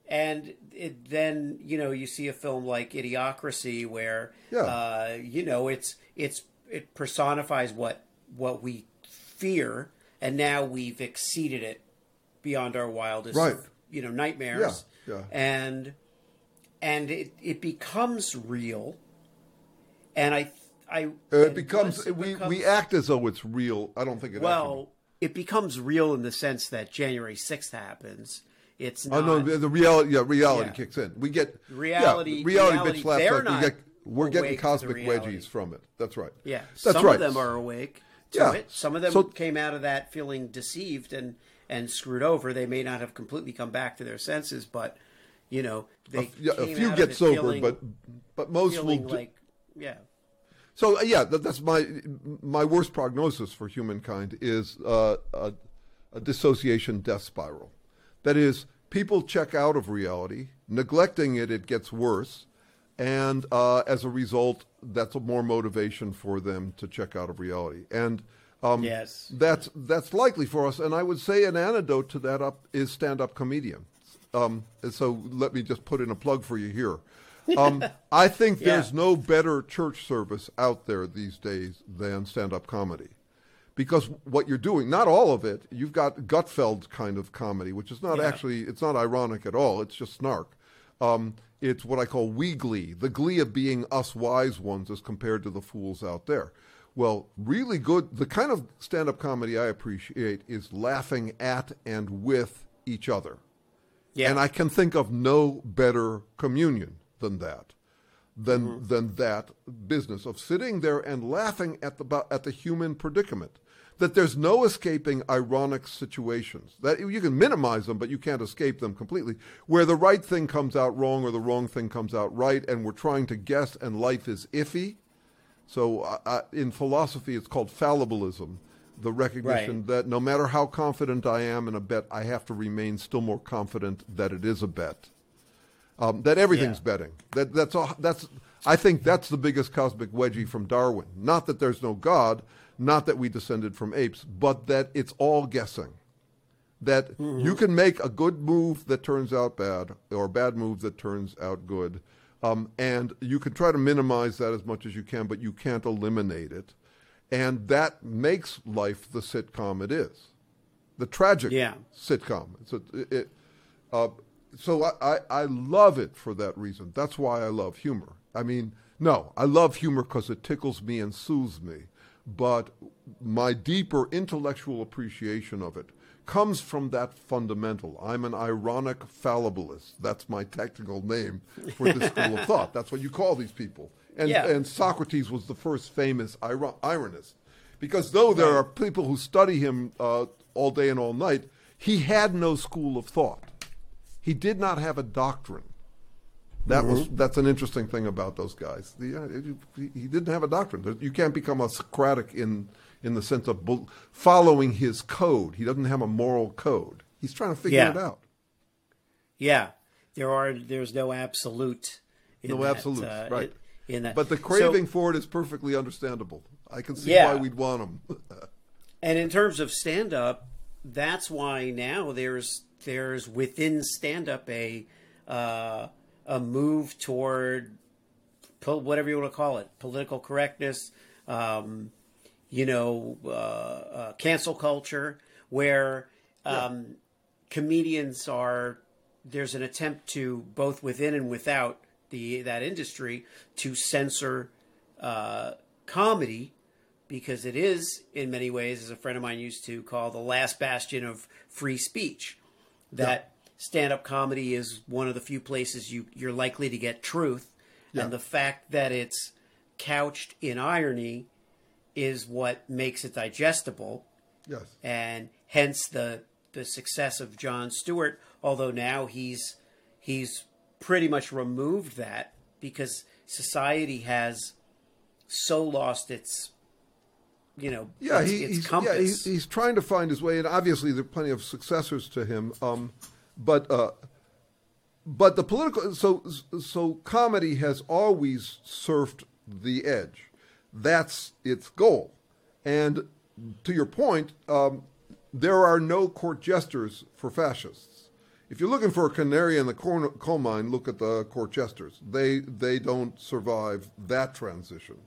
And it, then you know you see a film like Idiocracy where uh, you know it's it's it personifies what what we fear, and now we've exceeded it beyond our wildest Right. you know nightmares. Yeah, yeah. And and it it becomes real, and I I Uh, it becomes, it we, becomes- we act as though it's real. I don't think it well. It becomes real in the sense that January sixth happens. It's Oh not. no, the, reality, yeah, reality Yeah. kicks in. We get Reality- yeah, reality, reality, bitch slaps we get, we're getting awake to the cosmic wedgies from it. That's right. Yeah, that's some right. of them are awake to Yeah. it. Some of them So- came out of that feeling deceived and and screwed over. They may not have completely come back to their senses, but you know they Yeah, a few get sober, feeling, but but most will. like yeah, So uh, yeah, that, that's my my worst prognosis for humankind is uh, a, a dissociation death spiral. That is, people check out of reality, neglecting it, it gets worse, and uh, as a result, that's more motivation for them to check out of reality. And um, Yes. that's that's likely for us. And I would say an antidote to that up is stand-up comedian. Um, and so let me just put in a plug for you here. Um, I think Yeah. there's no better church service out there these days than stand-up comedy. Because what you're doing, not all of it, you've got Gutfeld kind of comedy, which is not Yeah. actually, it's not ironic at all. It's just snark. Um, it's what I call we glee, the glee of being us wise ones as compared to the fools out there. Well, really good, the kind of stand-up comedy I appreciate is laughing at and with each other. Yeah, And I can think of no better communion than that, than Mm-hmm. than that business of sitting there and laughing at the at the human predicament. That there's no escaping ironic situations. That you can minimize them, but you can't escape them completely. Where the right thing comes out wrong or the wrong thing comes out right, and we're trying to guess, and life is iffy. So uh, uh, in philosophy, it's called fallibilism, the recognition Right. that no matter how confident I am in a bet, I have to remain still more confident that it is a bet. Um, that everything's Yeah. betting. That that's all. That's I think that's the biggest cosmic wedgie from Darwin. Not that there's no God, not that we descended from apes, but that it's all guessing. That you can make a good move that turns out bad, or a bad move that turns out good, um, and you can try to minimize that as much as you can, but you can't eliminate it, and that makes life the sitcom it is, the tragic Yeah. sitcom. It's a, it, uh, so I, I, I love it for that reason. That's why I love humor. I mean, no, I love humor because it tickles me and soothes me. But my deeper intellectual appreciation of it comes from that fundamental. I'm an ironic fallibilist. That's my technical name for this school of thought. That's what you call these people. And, Yeah. and Socrates was the first famous iro- ironist. Because though there are people who study him uh, all day and all night, he had no school of thought. He did not have a doctrine. That was that's an interesting thing about those guys. The, uh, he, he didn't have a doctrine. You can't become a Socratic in in the sense of following his code. He doesn't have a moral code. He's trying to figure Yeah. it out. Yeah, there are. There's no absolute. In No that, absolutes, uh, right. In that, But the So- craving for it is perfectly understandable. I can see Yeah. why we'd want them. And in terms of stand up, that's why now there's there's within stand up a uh, a move toward po- whatever you want to call it, political correctness, um, you know, uh, uh, cancel culture, where um, comedians are there's an attempt to both within and without the that industry to censor uh, comedy because it is in many ways as a friend of mine used to call the last bastion of free speech that stand-up comedy is one of the few places you you're likely to get truth Yeah. and the fact that it's couched in irony is what makes it digestible yes. and hence the the success of Jon Stewart. Although now he's he's pretty much removed that because society has so lost its you know Yeah, its, he, its he's, compass. yeah he's, he's trying to find his way, and obviously there are plenty of successors to him. Um, but uh, but the political so so comedy has always surfed the edge. That's its goal, and to your point, um, there are no court jesters for fascists. If you're looking for a canary in the corn- coal mine, look at the court jesters. They they don't survive that transition.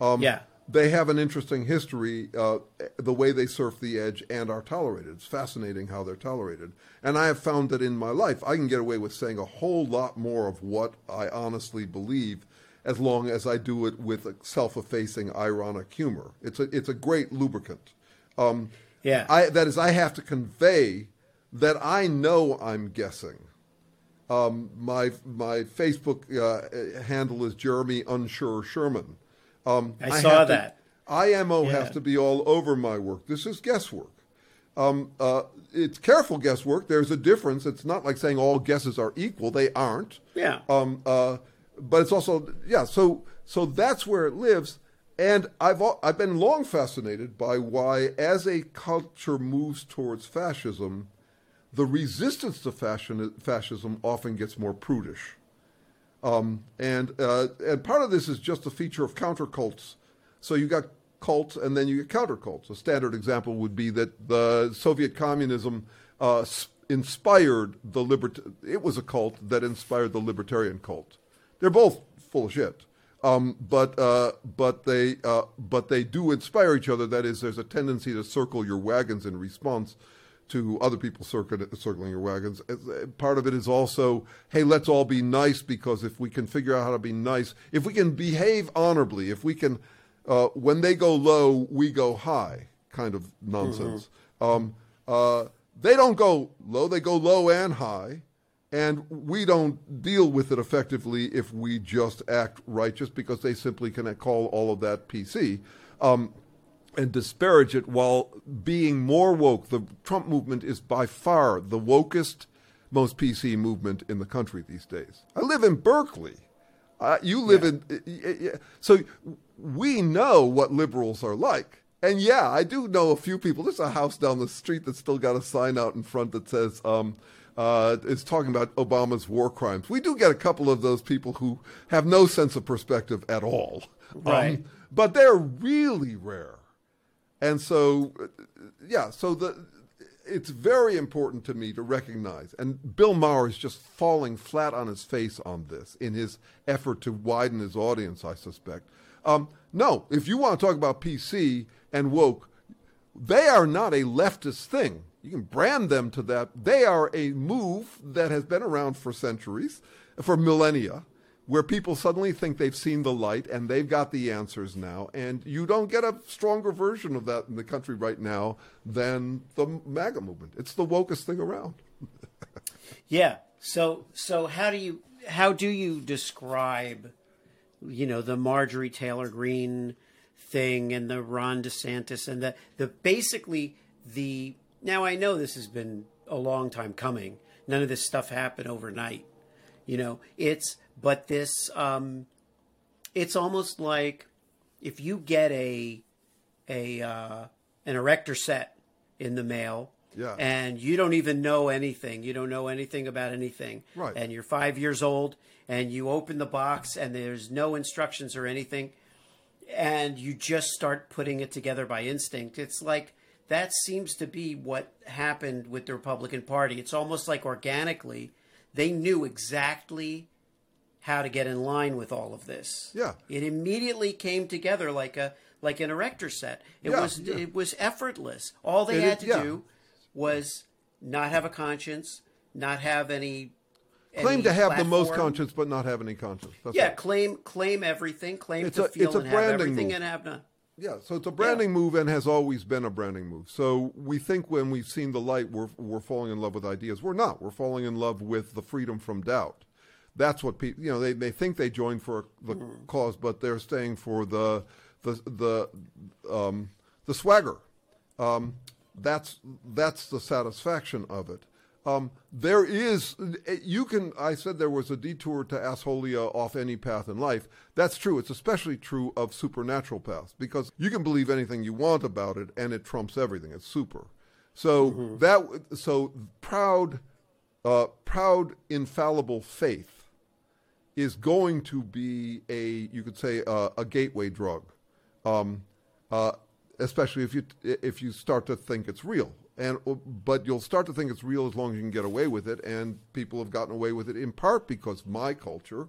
Um, yeah. they have an interesting history, uh, the way they surf the edge and are tolerated. It's fascinating how they're tolerated. And I have found that in my life, I can get away with saying a whole lot more of what I honestly believe as long as I do it with a self effacing, ironic humor. It's a, it's a great lubricant. Um, Yeah. I, that is, I have to convey that I know I'm guessing. Um, my my Facebook uh, handle is Jeremy Unsure Sherman. Um, I saw have to- that. IMO has to be all over my work. This is guesswork. Um, uh, it's careful guesswork. There's a difference. It's not like saying all guesses are equal. They aren't. Yeah. Um, uh, but it's also yeah. So so that's where it lives. And I've I've been long fascinated by why, as a culture moves towards fascism, the resistance to fascism often gets more prudish. Um, and uh, and part of this is just a feature of counter cults. So you got cults, and then you get counter cults. A standard example would be that the Soviet communism uh, inspired the libert. It was a cult that inspired the libertarian cult. They're both full of shit. Um, but uh, but they uh, but they do inspire each other. That is, there's a tendency to circle your wagons in response to other people circling, circling your wagons. Uh, Part of it is also, hey, let's all be nice because if we can figure out how to be nice, if we can behave honorably, if we can, uh, when they go low, we go high, kind of nonsense. Um, uh, they don't go low; they go low and high. And we don't deal with it effectively if we just act righteous because they simply can call all of that PC um, and disparage it while being more woke. The Trump movement is by far the wokest, most PC movement in the country these days. I live in Berkeley. Uh, you live in. y- y- y- So we know what liberals are like. And yeah, I do know a few people. There's a house down the street that's still got a sign out in front that says, um, uh, it's talking about Obama's war crimes. We do get a couple of those people who have no sense of perspective at all. Um, but they're really rare. And so, yeah, so the it's very important to me to recognize, and Bill Maher is just falling flat on his face on this in his effort to widen his audience, I suspect. Um, no, if you want to talk about PC and woke, they are not a leftist thing. You can brand them to that. They are a move that has been around for centuries, for millennia, where people suddenly think they've seen the light and they've got the answers now. And you don't get a stronger version of that in the country right now than the MAGA movement. It's the wokest thing around. Yeah. So so how do you how do you describe you know the Marjorie Taylor Greene thing and the Ron DeSantis and the the basically the now I know this has been a long time coming. None of this stuff happened overnight. You know, it's but this um, it's almost like if you get a a uh, an erector set in the mail Yeah. and you don't even know anything you don't know anything about anything Right. and you're five years old and you open the box and there's no instructions or anything and you just start putting it together by instinct it's like that seems to be what happened with the republican party it's almost like organically they knew exactly how to get in line with all of this Yeah. it immediately came together like a like an erector set it Yeah, was yeah. it was effortless all they It had to yeah. do was not have a conscience not have any Claim to have the most conscience, but not have any conscience. That's yeah it. claim claim everything claim It's to a- feel it's a and have everything move. and have none Yeah, so it's a branding move and has always been a branding move. So we think when we've seen the light, we're, we're falling in love with ideas. We're not. We're falling in love with the freedom from doubt. That's what people, you know, they, they think they join for the cause, but they're staying for the the the um, the swagger. Um, that's that's the satisfaction of it. Um, there is you can. I said there was a detour to Assholia off any path in life. That's true. It's especially true of supernatural paths because you can believe anything you want about it, and it trumps everything. It's super. So that so proud, uh, proud infallible faith is going to be a you could say uh, a gateway drug, um, uh, especially if you if you start to think it's real. And but you'll start to think it's real as long as you can get away with it, and people have gotten away with it in part because my culture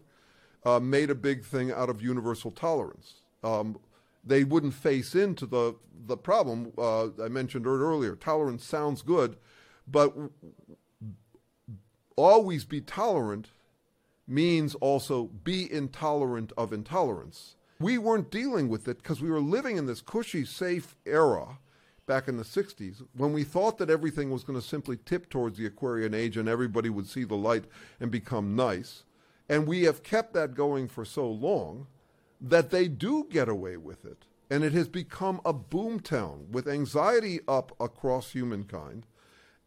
uh, made a big thing out of universal tolerance. Um, they wouldn't face into the the problem uh, I mentioned earlier. Tolerance sounds good, but always be tolerant means also be intolerant of intolerance. We weren't dealing with it because we were living in this cushy, safe era back in the 60s when we thought that everything was going to simply tip towards the Aquarian age and everybody would see the light and become nice. And we have kept that going for so long that they do get away with it. And it has become a boomtown with anxiety up across humankind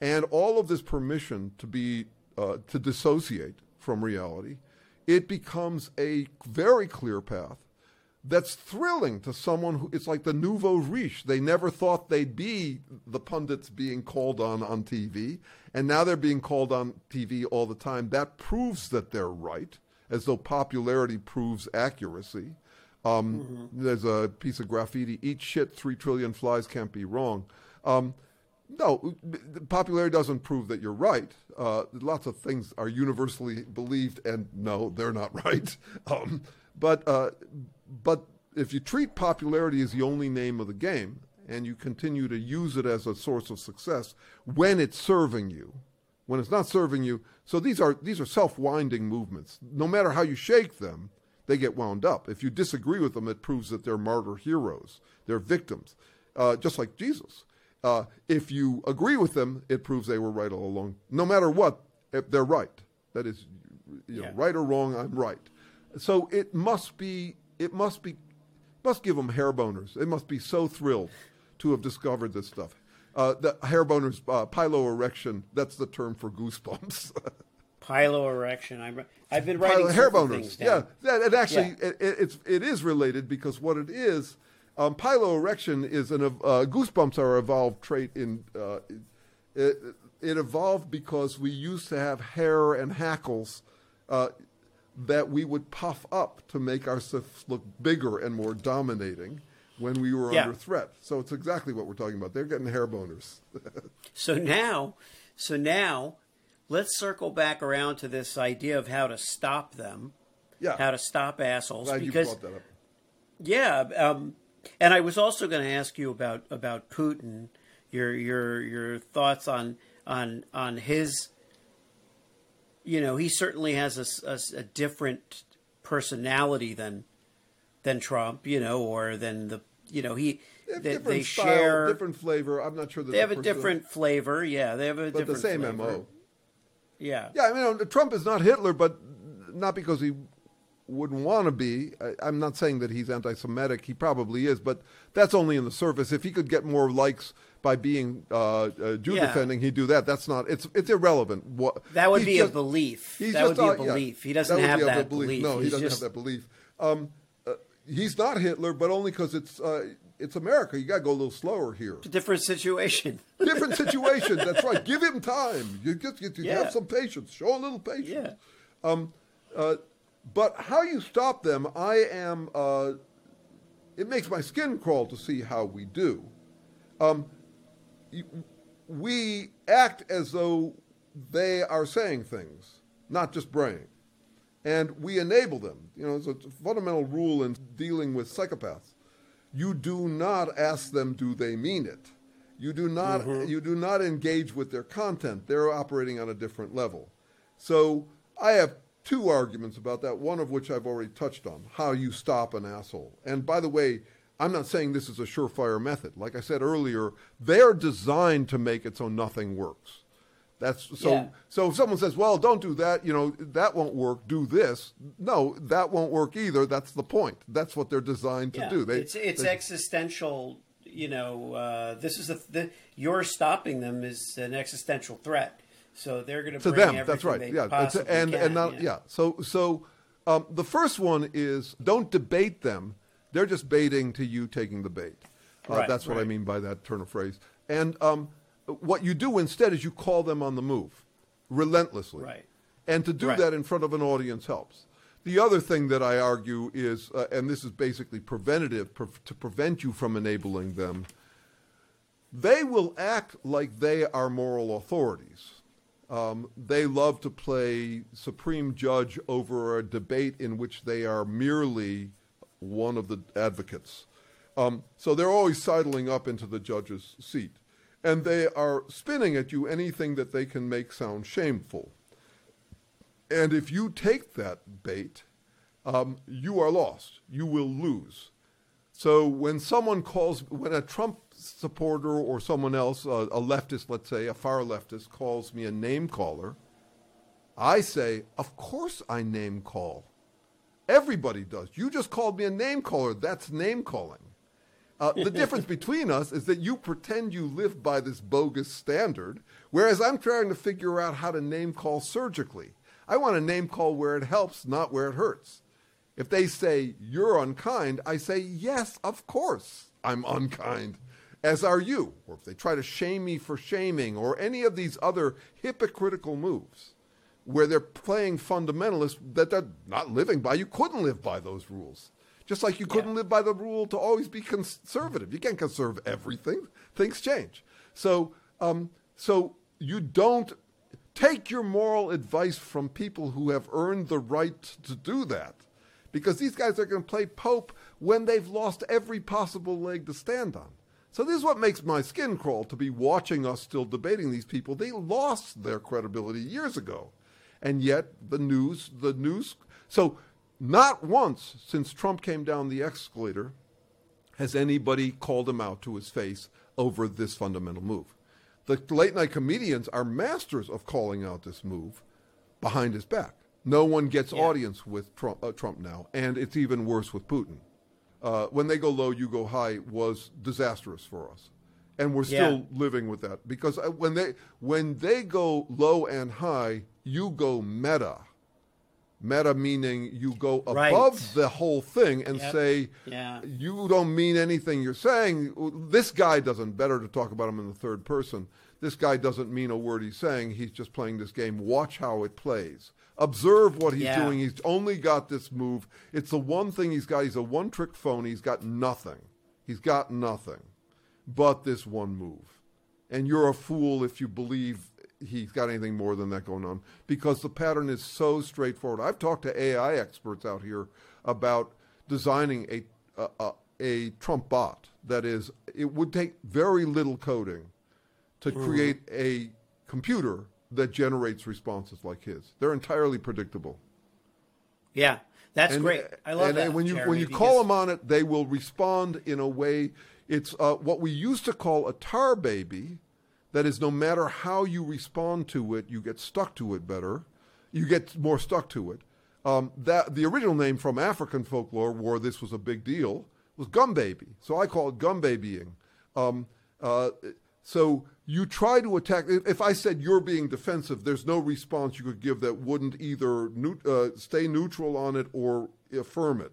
and all of this permission to be uh, to dissociate from reality, it becomes a very clear path that's thrilling to someone who it's like the nouveau riche. They never thought they'd be the pundits being called on on TV, and now they're being called on TV all the time. That proves that they're right, as though popularity proves accuracy. Um, There's a piece of graffiti: "Eat shit, three trillion flies can't be wrong." Um, no, popularity doesn't prove that you're right. Uh, lots of things are universally believed, and no, they're not right. Um, but uh, but if you treat popularity as the only name of the game, and you continue to use it as a source of success when it's serving you, when it's not serving you, so these are these are self-winding movements. No matter how you shake them, they get wound up. If you disagree with them, it proves that they're martyr heroes. They're victims, uh, just like Jesus. Uh, if you agree with them, it proves they were right all along. No matter what, if they're right. That is, you know, Yeah. right or wrong, I'm right. So it must be, it must be, must give them hair boners. They must be so thrilled to have discovered this stuff. Uh, the hair boners, uh, piloerection, that's the term for goosebumps. Piloerection. I'm, I've been writing Pilo- hair boners. things Yeah, that, and actually, Yeah. It, it, it's it is related because what it is, um, piloerection is an uh, goosebumps are an evolved trait in. Uh, it, it evolved because we used to have hair and hackles uh, that we would puff up to make ourselves look bigger and more dominating when we were Yeah. under threat. So it's exactly what we're talking about. They're getting hair boners. So now, so now, let's circle back around to this idea of how to stop them, yeah, how to stop assholes. glad because you brought that up. Yeah, um, and I was also going to ask you about about Putin, your your your thoughts on on on his. You know, he certainly has a a different personality than than Trump. You know, or than the you know he They have they, style, share different flavor. I'm not sure that they have a different flavor. Yeah, they have a different. but different the same flavor. mo. Yeah. Yeah, I mean, Trump is not Hitler, but not because he wouldn't want to be. I, I'm not saying that he's anti-Semitic. He probably is, but that's only in the surface. If he could get more likes by being uh, uh, Jew Yeah. defending, he'd do that. That's not. It's it's irrelevant. What That would be just- a belief. He's That would be a uh, yeah, belief. He doesn't that have be a that belief. belief. No, he doesn't just- have that belief. Um, uh, he's not Hitler, but only because it's uh, it's America. You got to go a little slower here. Different situation. Different situation. That's right. Give him time. You just you, you Yeah. have some patience. Show a little patience. yeah. But how you stop them, I am. Uh, it makes my skin crawl to see how we do. Um, we act as though they are saying things, not just braying, and we enable them. You know, it's a fundamental rule in dealing with psychopaths. You do not ask them, do they mean it? You do not. You do not engage with their content. They're operating on a different level. So I have two arguments about that, one of which I've already touched on how you stop an asshole. And by the way, I'm not saying this is a surefire method. Like I said earlier, they're designed to make it so nothing works. That's so. Yeah. So if someone says, "Well, don't do that," you know, that won't work. Do this. No, that won't work either. That's the point. That's what they're designed to Yeah. do. They, it's it's they- existential. You know, uh, this is the, the you're stopping them is an existential threat. So they're going to to bring them. That's right. Yeah, and can, and not yeah. So so um, the first one is don't debate them. They're just baiting to you taking the bait. Uh, Right, that's what I mean by that turn of phrase. And um, what you do instead is you call them on the move, relentlessly. Right. And to do Right. that in front of an audience helps. The other thing that I argue is, uh, and this is basically preventative pre- to prevent you from enabling them, they will act like they are moral authorities. Um, they love to play supreme judge over a debate in which they are merely one of the advocates. Um, so they're always sidling up into the judge's seat. And they are spinning at you anything that they can make sound shameful. And if you take that bait, um, you are lost. You will lose. So when someone calls, when a Trump supporter or someone else, uh, a leftist, let's say, a far leftist, calls me a name caller, I say, of course I name call. Everybody does. You just called me a name caller. That's name calling. Uh, the difference between us is that you pretend you live by this bogus standard, whereas I'm trying to figure out how to name call surgically. I want to name call where it helps, not where it hurts. If they say, you're unkind, I say, yes, of course, I'm unkind, as are you. Or if they try to shame me for shaming, or any of these other hypocritical moves where they're playing fundamentalists that they're not living by, you couldn't live by those rules. Just like you couldn't Yeah. live by the rule to always be conservative. You can't conserve everything. Things change. So, um, so you don't take your moral advice from people who have earned the right to do that, because these guys are going to play pope when they've lost every possible leg to stand on. So this is what makes my skin crawl to be watching us still debating these people. They lost their credibility years ago, and yet the news, the news. So not once since Trump came down the escalator has anybody called him out to his face over this fundamental move. The late night comedians are masters of calling out this move behind his back. No one gets Yeah. audience with Trump, uh, Trump now, and it's even worse with Putin. Uh, when they go low, you go high was disastrous for us, and we're still Yeah. living with that because uh, when they when they go low and high, you go meta. Meta meaning you go above Right. the whole thing and Yep. say, Yeah. you don't mean anything you're saying. This guy doesn't. Better to talk about him in the third person. This guy doesn't mean a word he's saying. He's just playing this game. Watch how it plays. Observe what he's Yeah. doing. He's only got this move. It's the one thing he's got. He's a one trick phony. He's got nothing. He's got nothing but this one move. And you're a fool if you believe he's got anything more than that going on because the pattern is so straightforward. I've talked to AI experts out here about designing a, a, a, a Trump bot that is, it would take very little coding to mm-hmm. create a computer that generates responses like his. They're entirely predictable. Yeah, that's And- great. I love and, that. And when you Jeremy, when you because- call them on it, they will respond in a way. It's uh, what we used to call a tar baby. That is, no matter how you respond to it, you get stuck to it better. You get more stuck to it. Um, that the original name from African folklore, where this was a big deal, was gum baby. So I call it gum babying. Um, uh, So you try to attack. If I said you're being defensive, there's no response you could give that wouldn't either uh, stay neutral on it or affirm it.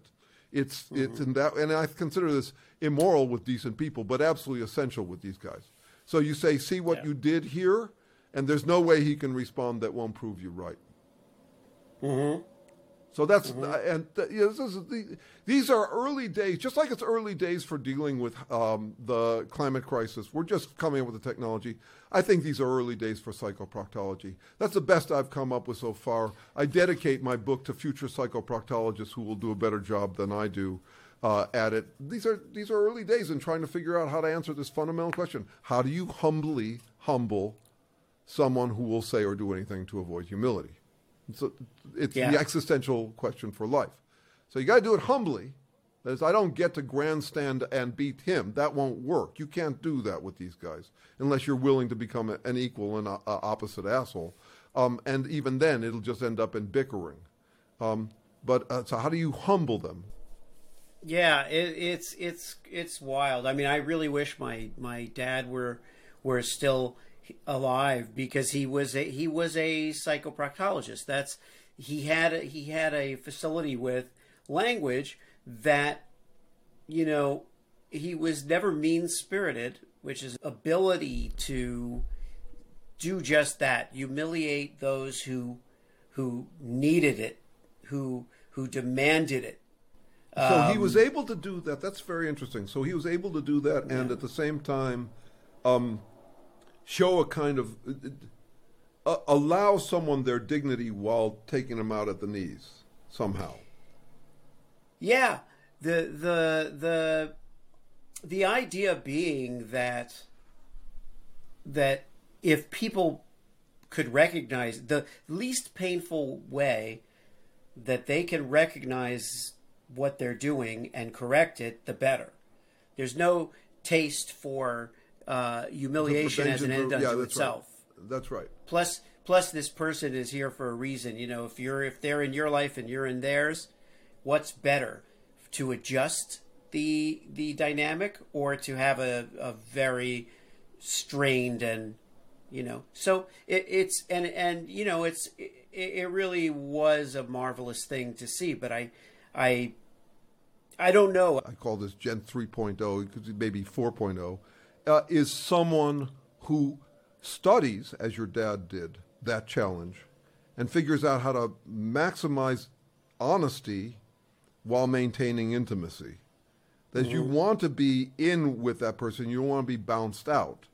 It's mm-hmm. it's in that, and I consider this immoral with decent people, but absolutely essential with these guys. So you say, see what yeah. you did here, and there's no way he can respond that won't prove you right. Mm-hmm. So that's mm-hmm. and uh, you know, the, these are early days, just like it's early days for dealing with um, the climate crisis. We're just coming up with the technology. I think these are early days for psychoproctology. That's the best I've come up with so far. I dedicate my book to future psychoproctologists who will do a better job than I do uh, at it. These are these are early days in trying to figure out how to answer this fundamental question: How do you humbly humble someone who will say or do anything to avoid humility? It's, a, it's yeah. the existential question for life. So you got to do it humbly. That is, I don't get to grandstand and beat him. That won't work. You can't do that with these guys unless you're willing to become an equal and a, a opposite asshole. Um, and even then, it'll just end up in bickering. Um, but uh, so, how do you humble them? Yeah, it, it's it's it's wild. I mean, I really wish my my dad were were still alive because he was a he was a psychoproctologist. That's he had a, he had a facility with language that you know he was never mean spirited, which is ability to do just that, humiliate those who who needed it, who who demanded it. So um, he was able to do that. That's very interesting. So he was able to do that, and yeah. at the same time, um, show a kind of uh, allow someone their dignity while taking them out at the knees somehow. Yeah, the the the the idea being that that if people could recognize the least painful way that they can recognize what they're doing and correct it, the better. There's no taste for uh, humiliation as an end unto yeah, that's itself. Right. That's right. Plus, plus, this person is here for a reason. You know, if you're if they're in your life and you're in theirs, what's better to adjust the the dynamic or to have a, a very strained and you know so it, it's and and you know it's it, it really was a marvelous thing to see but i i i don't know i call this gen 3.0 maybe 4.0 uh, is someone who studies, as your dad did, that challenge and figures out how to maximize honesty while maintaining intimacy. That mm-hmm. you want to be in with that person, you don't want to be bounced out.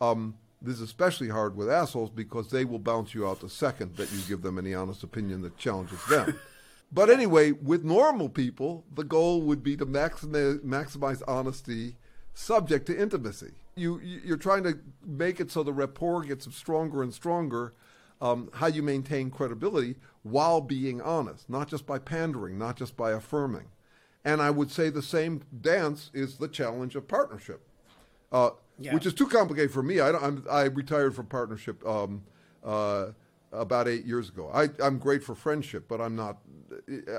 Um, this is especially hard with assholes because they will bounce you out the second that you give them any honest opinion that challenges them. but anyway, with normal people, the goal would be to maximize, maximize honesty subject to intimacy. You, you're trying to make it so the rapport gets stronger and stronger. Um, how you maintain credibility while being honest, not just by pandering, not just by affirming. And I would say the same dance is the challenge of partnership, uh, yeah. which is too complicated for me. I, I retired from partnership um, uh, about eight years ago. I, am great for friendship, but I'm not.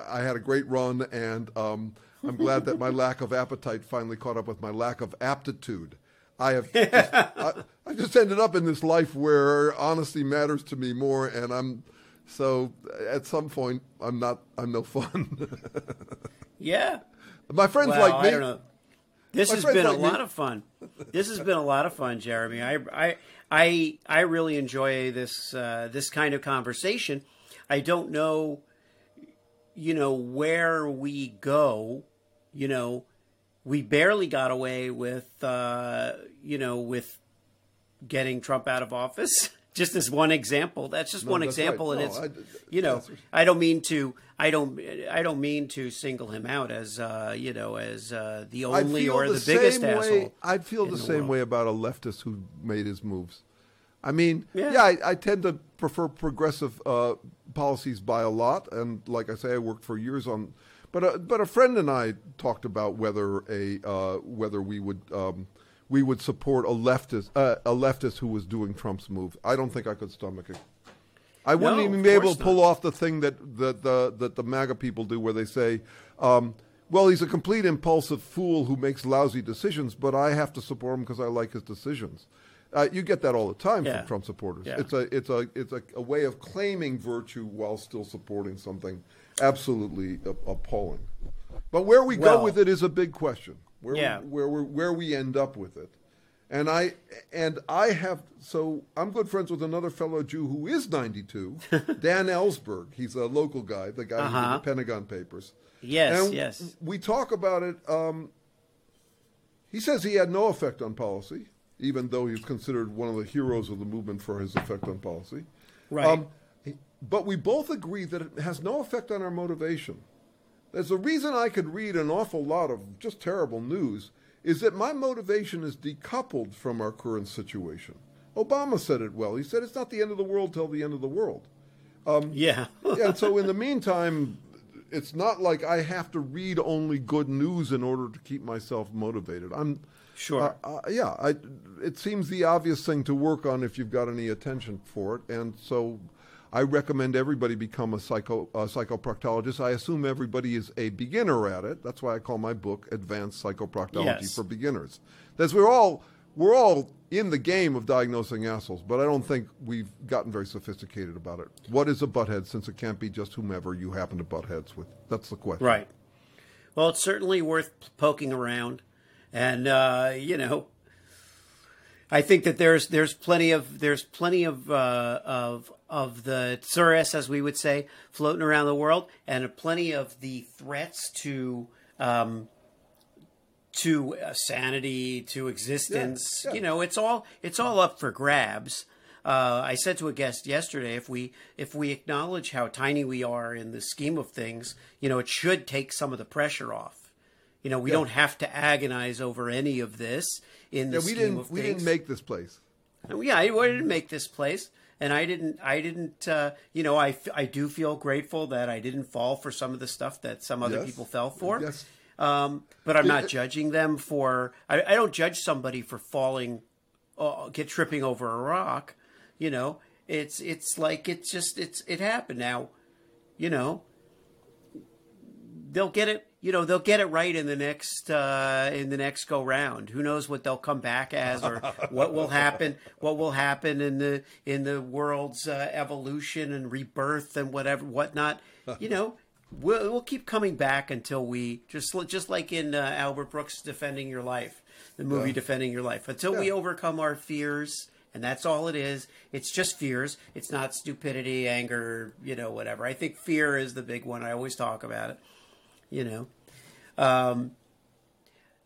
I had a great run, and um, I'm glad that my lack of appetite finally caught up with my lack of aptitude. I have just, I, I, just ended up in this life where honesty matters to me more, and I'm so at some point I'm not I'm no fun. yeah, my friends well, like me. I don't know. This my has been like a lot of fun. This has been a lot of fun, Jeremy. I I I I really enjoy this uh, this kind of conversation. I don't know, you know, where we go you know, we barely got away with, uh, you know, with getting Trump out of office. just as one example. That's just no, one that's example, right. and it's I, you know I don't mean to I don't I don't mean to single him out as uh, you know as uh, the only or the, the biggest way, asshole. I'd feel the, the same world. way about a leftist who made his moves. I mean, yeah, yeah I, I, tend to prefer progressive uh, policies by a lot, and like I say, I worked for years on but a, but a friend and I talked about whether a uh, whether we would um, we would support a leftist uh, a leftist who was doing Trump's move. I don't think I could stomach it. I wouldn't no, even be able to pull not. off the thing that the, the that the MAGA people do, where they say, um, "Well, he's a complete impulsive fool who makes lousy decisions, but I have to support him because I like his decisions." Uh, you get that all the time Yeah. from Trump supporters. Yeah. It's a it's a it's a, a way of claiming virtue while still supporting something absolutely appalling. But where we Well- go with it is a big question. Where Yeah. we, where we where we end up with it. And I and I have so I'm good friends with another fellow Jew who is 92, Dan Ellsberg. He's a local guy, the guy who did Uh-huh. the Pentagon Papers. Yes, And yes. We talk about it. Um, he says he had no effect on policy, even though he's considered one of the heroes of the movement for his effect on policy. Right. he- but we both agree that it has no effect on our motivation. There's a reason I could read an awful lot of just terrible news is that my motivation is decoupled from our current situation. Obama said it well. He said it's not the end of the world till the end of the world. yeah. Yeah, and so in the meantime, it's not like I have to read only good news in order to keep myself motivated. I'm Sure. uh, uh, yeah, I, it seems the obvious thing to work on if you've got any attention for it, and so I recommend everybody become a psycho a psychoproctologist. I assume everybody is a beginner at it. That's why I call my book "Advanced Psychoproctology Yes. for Beginners." That's we're all we're all in the game of diagnosing assholes, but I don't think we've gotten very sophisticated about it. What is a butthead? Since it can't be just whomever you happen to butt heads with. That's the question. Right. Well, it's certainly worth poking around, and uh, you know, I think that there's there's plenty of there's plenty of uh, of of the tsuris, as we would say, floating around the world, and plenty of the threats to um, to uh, sanity, to existence. Yeah, yeah. You know, it's all it's all up for grabs. Uh, I said to a guest yesterday, if we if we acknowledge how tiny we are in the scheme of things, you know, it should take some of the pressure off. You know, we don't have to agonize over any of this in the Yeah, we scheme didn't we didn't make this place. Yeah, I wanted to make this place, and I didn't. I didn't. Uh, you know, I I do feel grateful that I didn't fall for some of the stuff that some other Yes. people fell for. Yes. Um, but I'm not judging them for. I, I don't judge somebody for falling, uh, get tripping over a rock. You know, it's it's like it's just it's it happened now. You know, they'll get it. You know, they'll get it right in the next uh, in the next go round. Who knows what they'll come back as, or what will happen? What will happen in the in the world's uh, evolution and rebirth and whatever whatnot? You know, we'll, we'll keep coming back until we just just like in uh, Albert Brooks' "Defending Your Life," the movie "Defending Your Life," until we overcome our fears. And that's all it is. It's just fears. It's not stupidity, anger, you know, whatever. I think fear is the big one. I always talk about it you know. Um,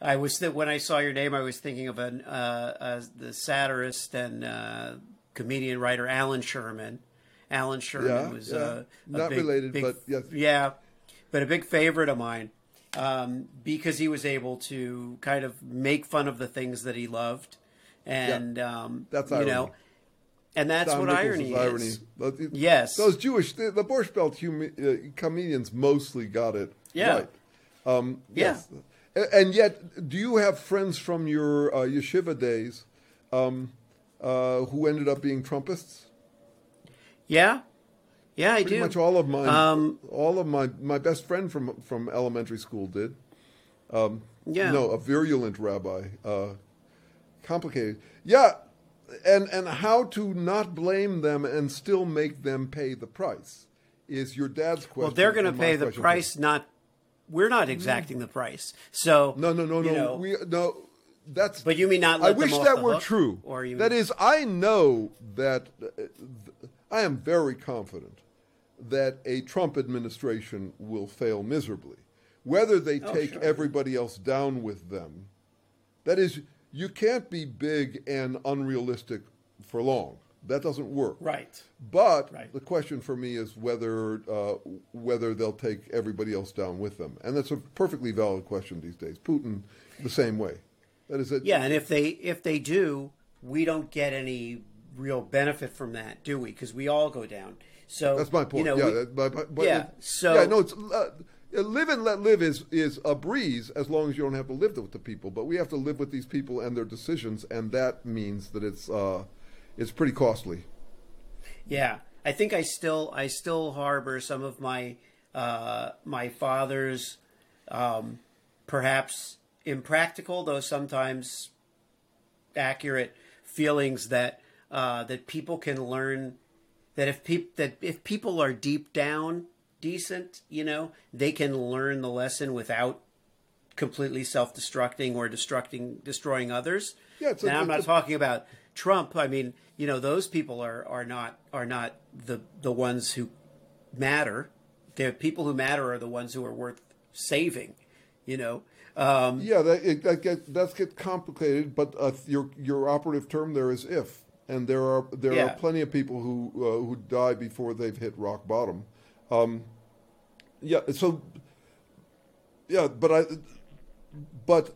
I was that when I saw your name, I was thinking of an uh, uh, the satirist and uh, comedian writer Allan Sherman. Allan Sherman Yeah, was yeah. uh, a Not big- related, big- but yes. yeah, but a big favorite of mine um, because he was able to kind of make fun of the things that he loved, and um, That's you know, and that's Don what Nichols' irony irony. is. But Yes. those Jewish, the, the Borscht Belt humi- uh, comedians mostly got it Yeah. right. Um, Yeah. yes. And yet, do you have friends from your uh, yeshiva days um, uh, who ended up being Trumpists? Yeah, yeah, I Pretty do. much all of mine. Um, all of my my best friend from from elementary school did. yeah, No, a virulent rabbi. Uh, complicated. Yeah, and and how to not blame them and still make them pay the price is your dad's question. Well, they're going to pay the price. Not we're not exacting the price. So No, no, no, no. know, we no. That's. But you mean not I wish that were hook? true. Or you that mean- is, I know that. uh, I am very confident that a Trump administration will fail miserably. Whether they take Oh, sure. everybody else down with them, that is, you can't be big and unrealistic for long. That doesn't work. right. But Right. the question for me is whether uh, whether they'll take everybody else down with them, and that's a perfectly valid question these days. Putin, the same way. That is it. Yeah, and if they if they do, we don't get any real benefit from that, do we? Because we all go down. So that's my point. You know, yeah, we- that- but, yeah, it- so- yeah, no, it's uh, live and let live is is a breeze as long as you don't have to live with the people. But we have to live with these people and their decisions, and that means that it's uh, it's pretty costly. Yeah, I think I still I still harbor some of my uh, my father's um, perhaps impractical, though sometimes accurate feelings that uh, that people can learn that if peop- that if people are deep down decent, you know, they can learn the lesson without completely self-destructing or destructing destroying others. Yeah, a- now I'm not a- talking about Trump. I mean, you know, those people are are not are not the the ones who matter. The people who matter are the ones who are worth saving. You know, um, Yeah, that it, that get that's get complicated, but uh, your your operative term there is if, and there are there Yeah. are plenty of people who uh, who die before they've hit rock bottom. Um, yeah, so yeah, but I but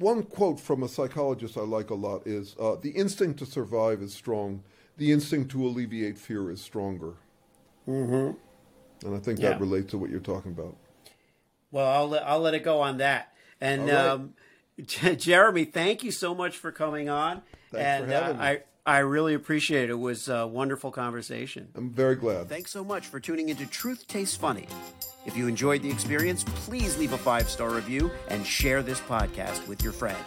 one quote from a psychologist I like a lot is uh, the instinct to survive is strong. The instinct to alleviate fear is stronger. Mm-hmm. And I think Yeah. that relates to what you're talking about. Well, I'll let, I'll let it go on that. And right. um, Jeremy, thank you so much for coming on. Thanks and for having uh, me. I I really appreciate it. It was a wonderful conversation. I'm very glad. Thanks so much for tuning into Truth Tastes Funny. If you enjoyed the experience, please leave a five star review and share this podcast with your friends.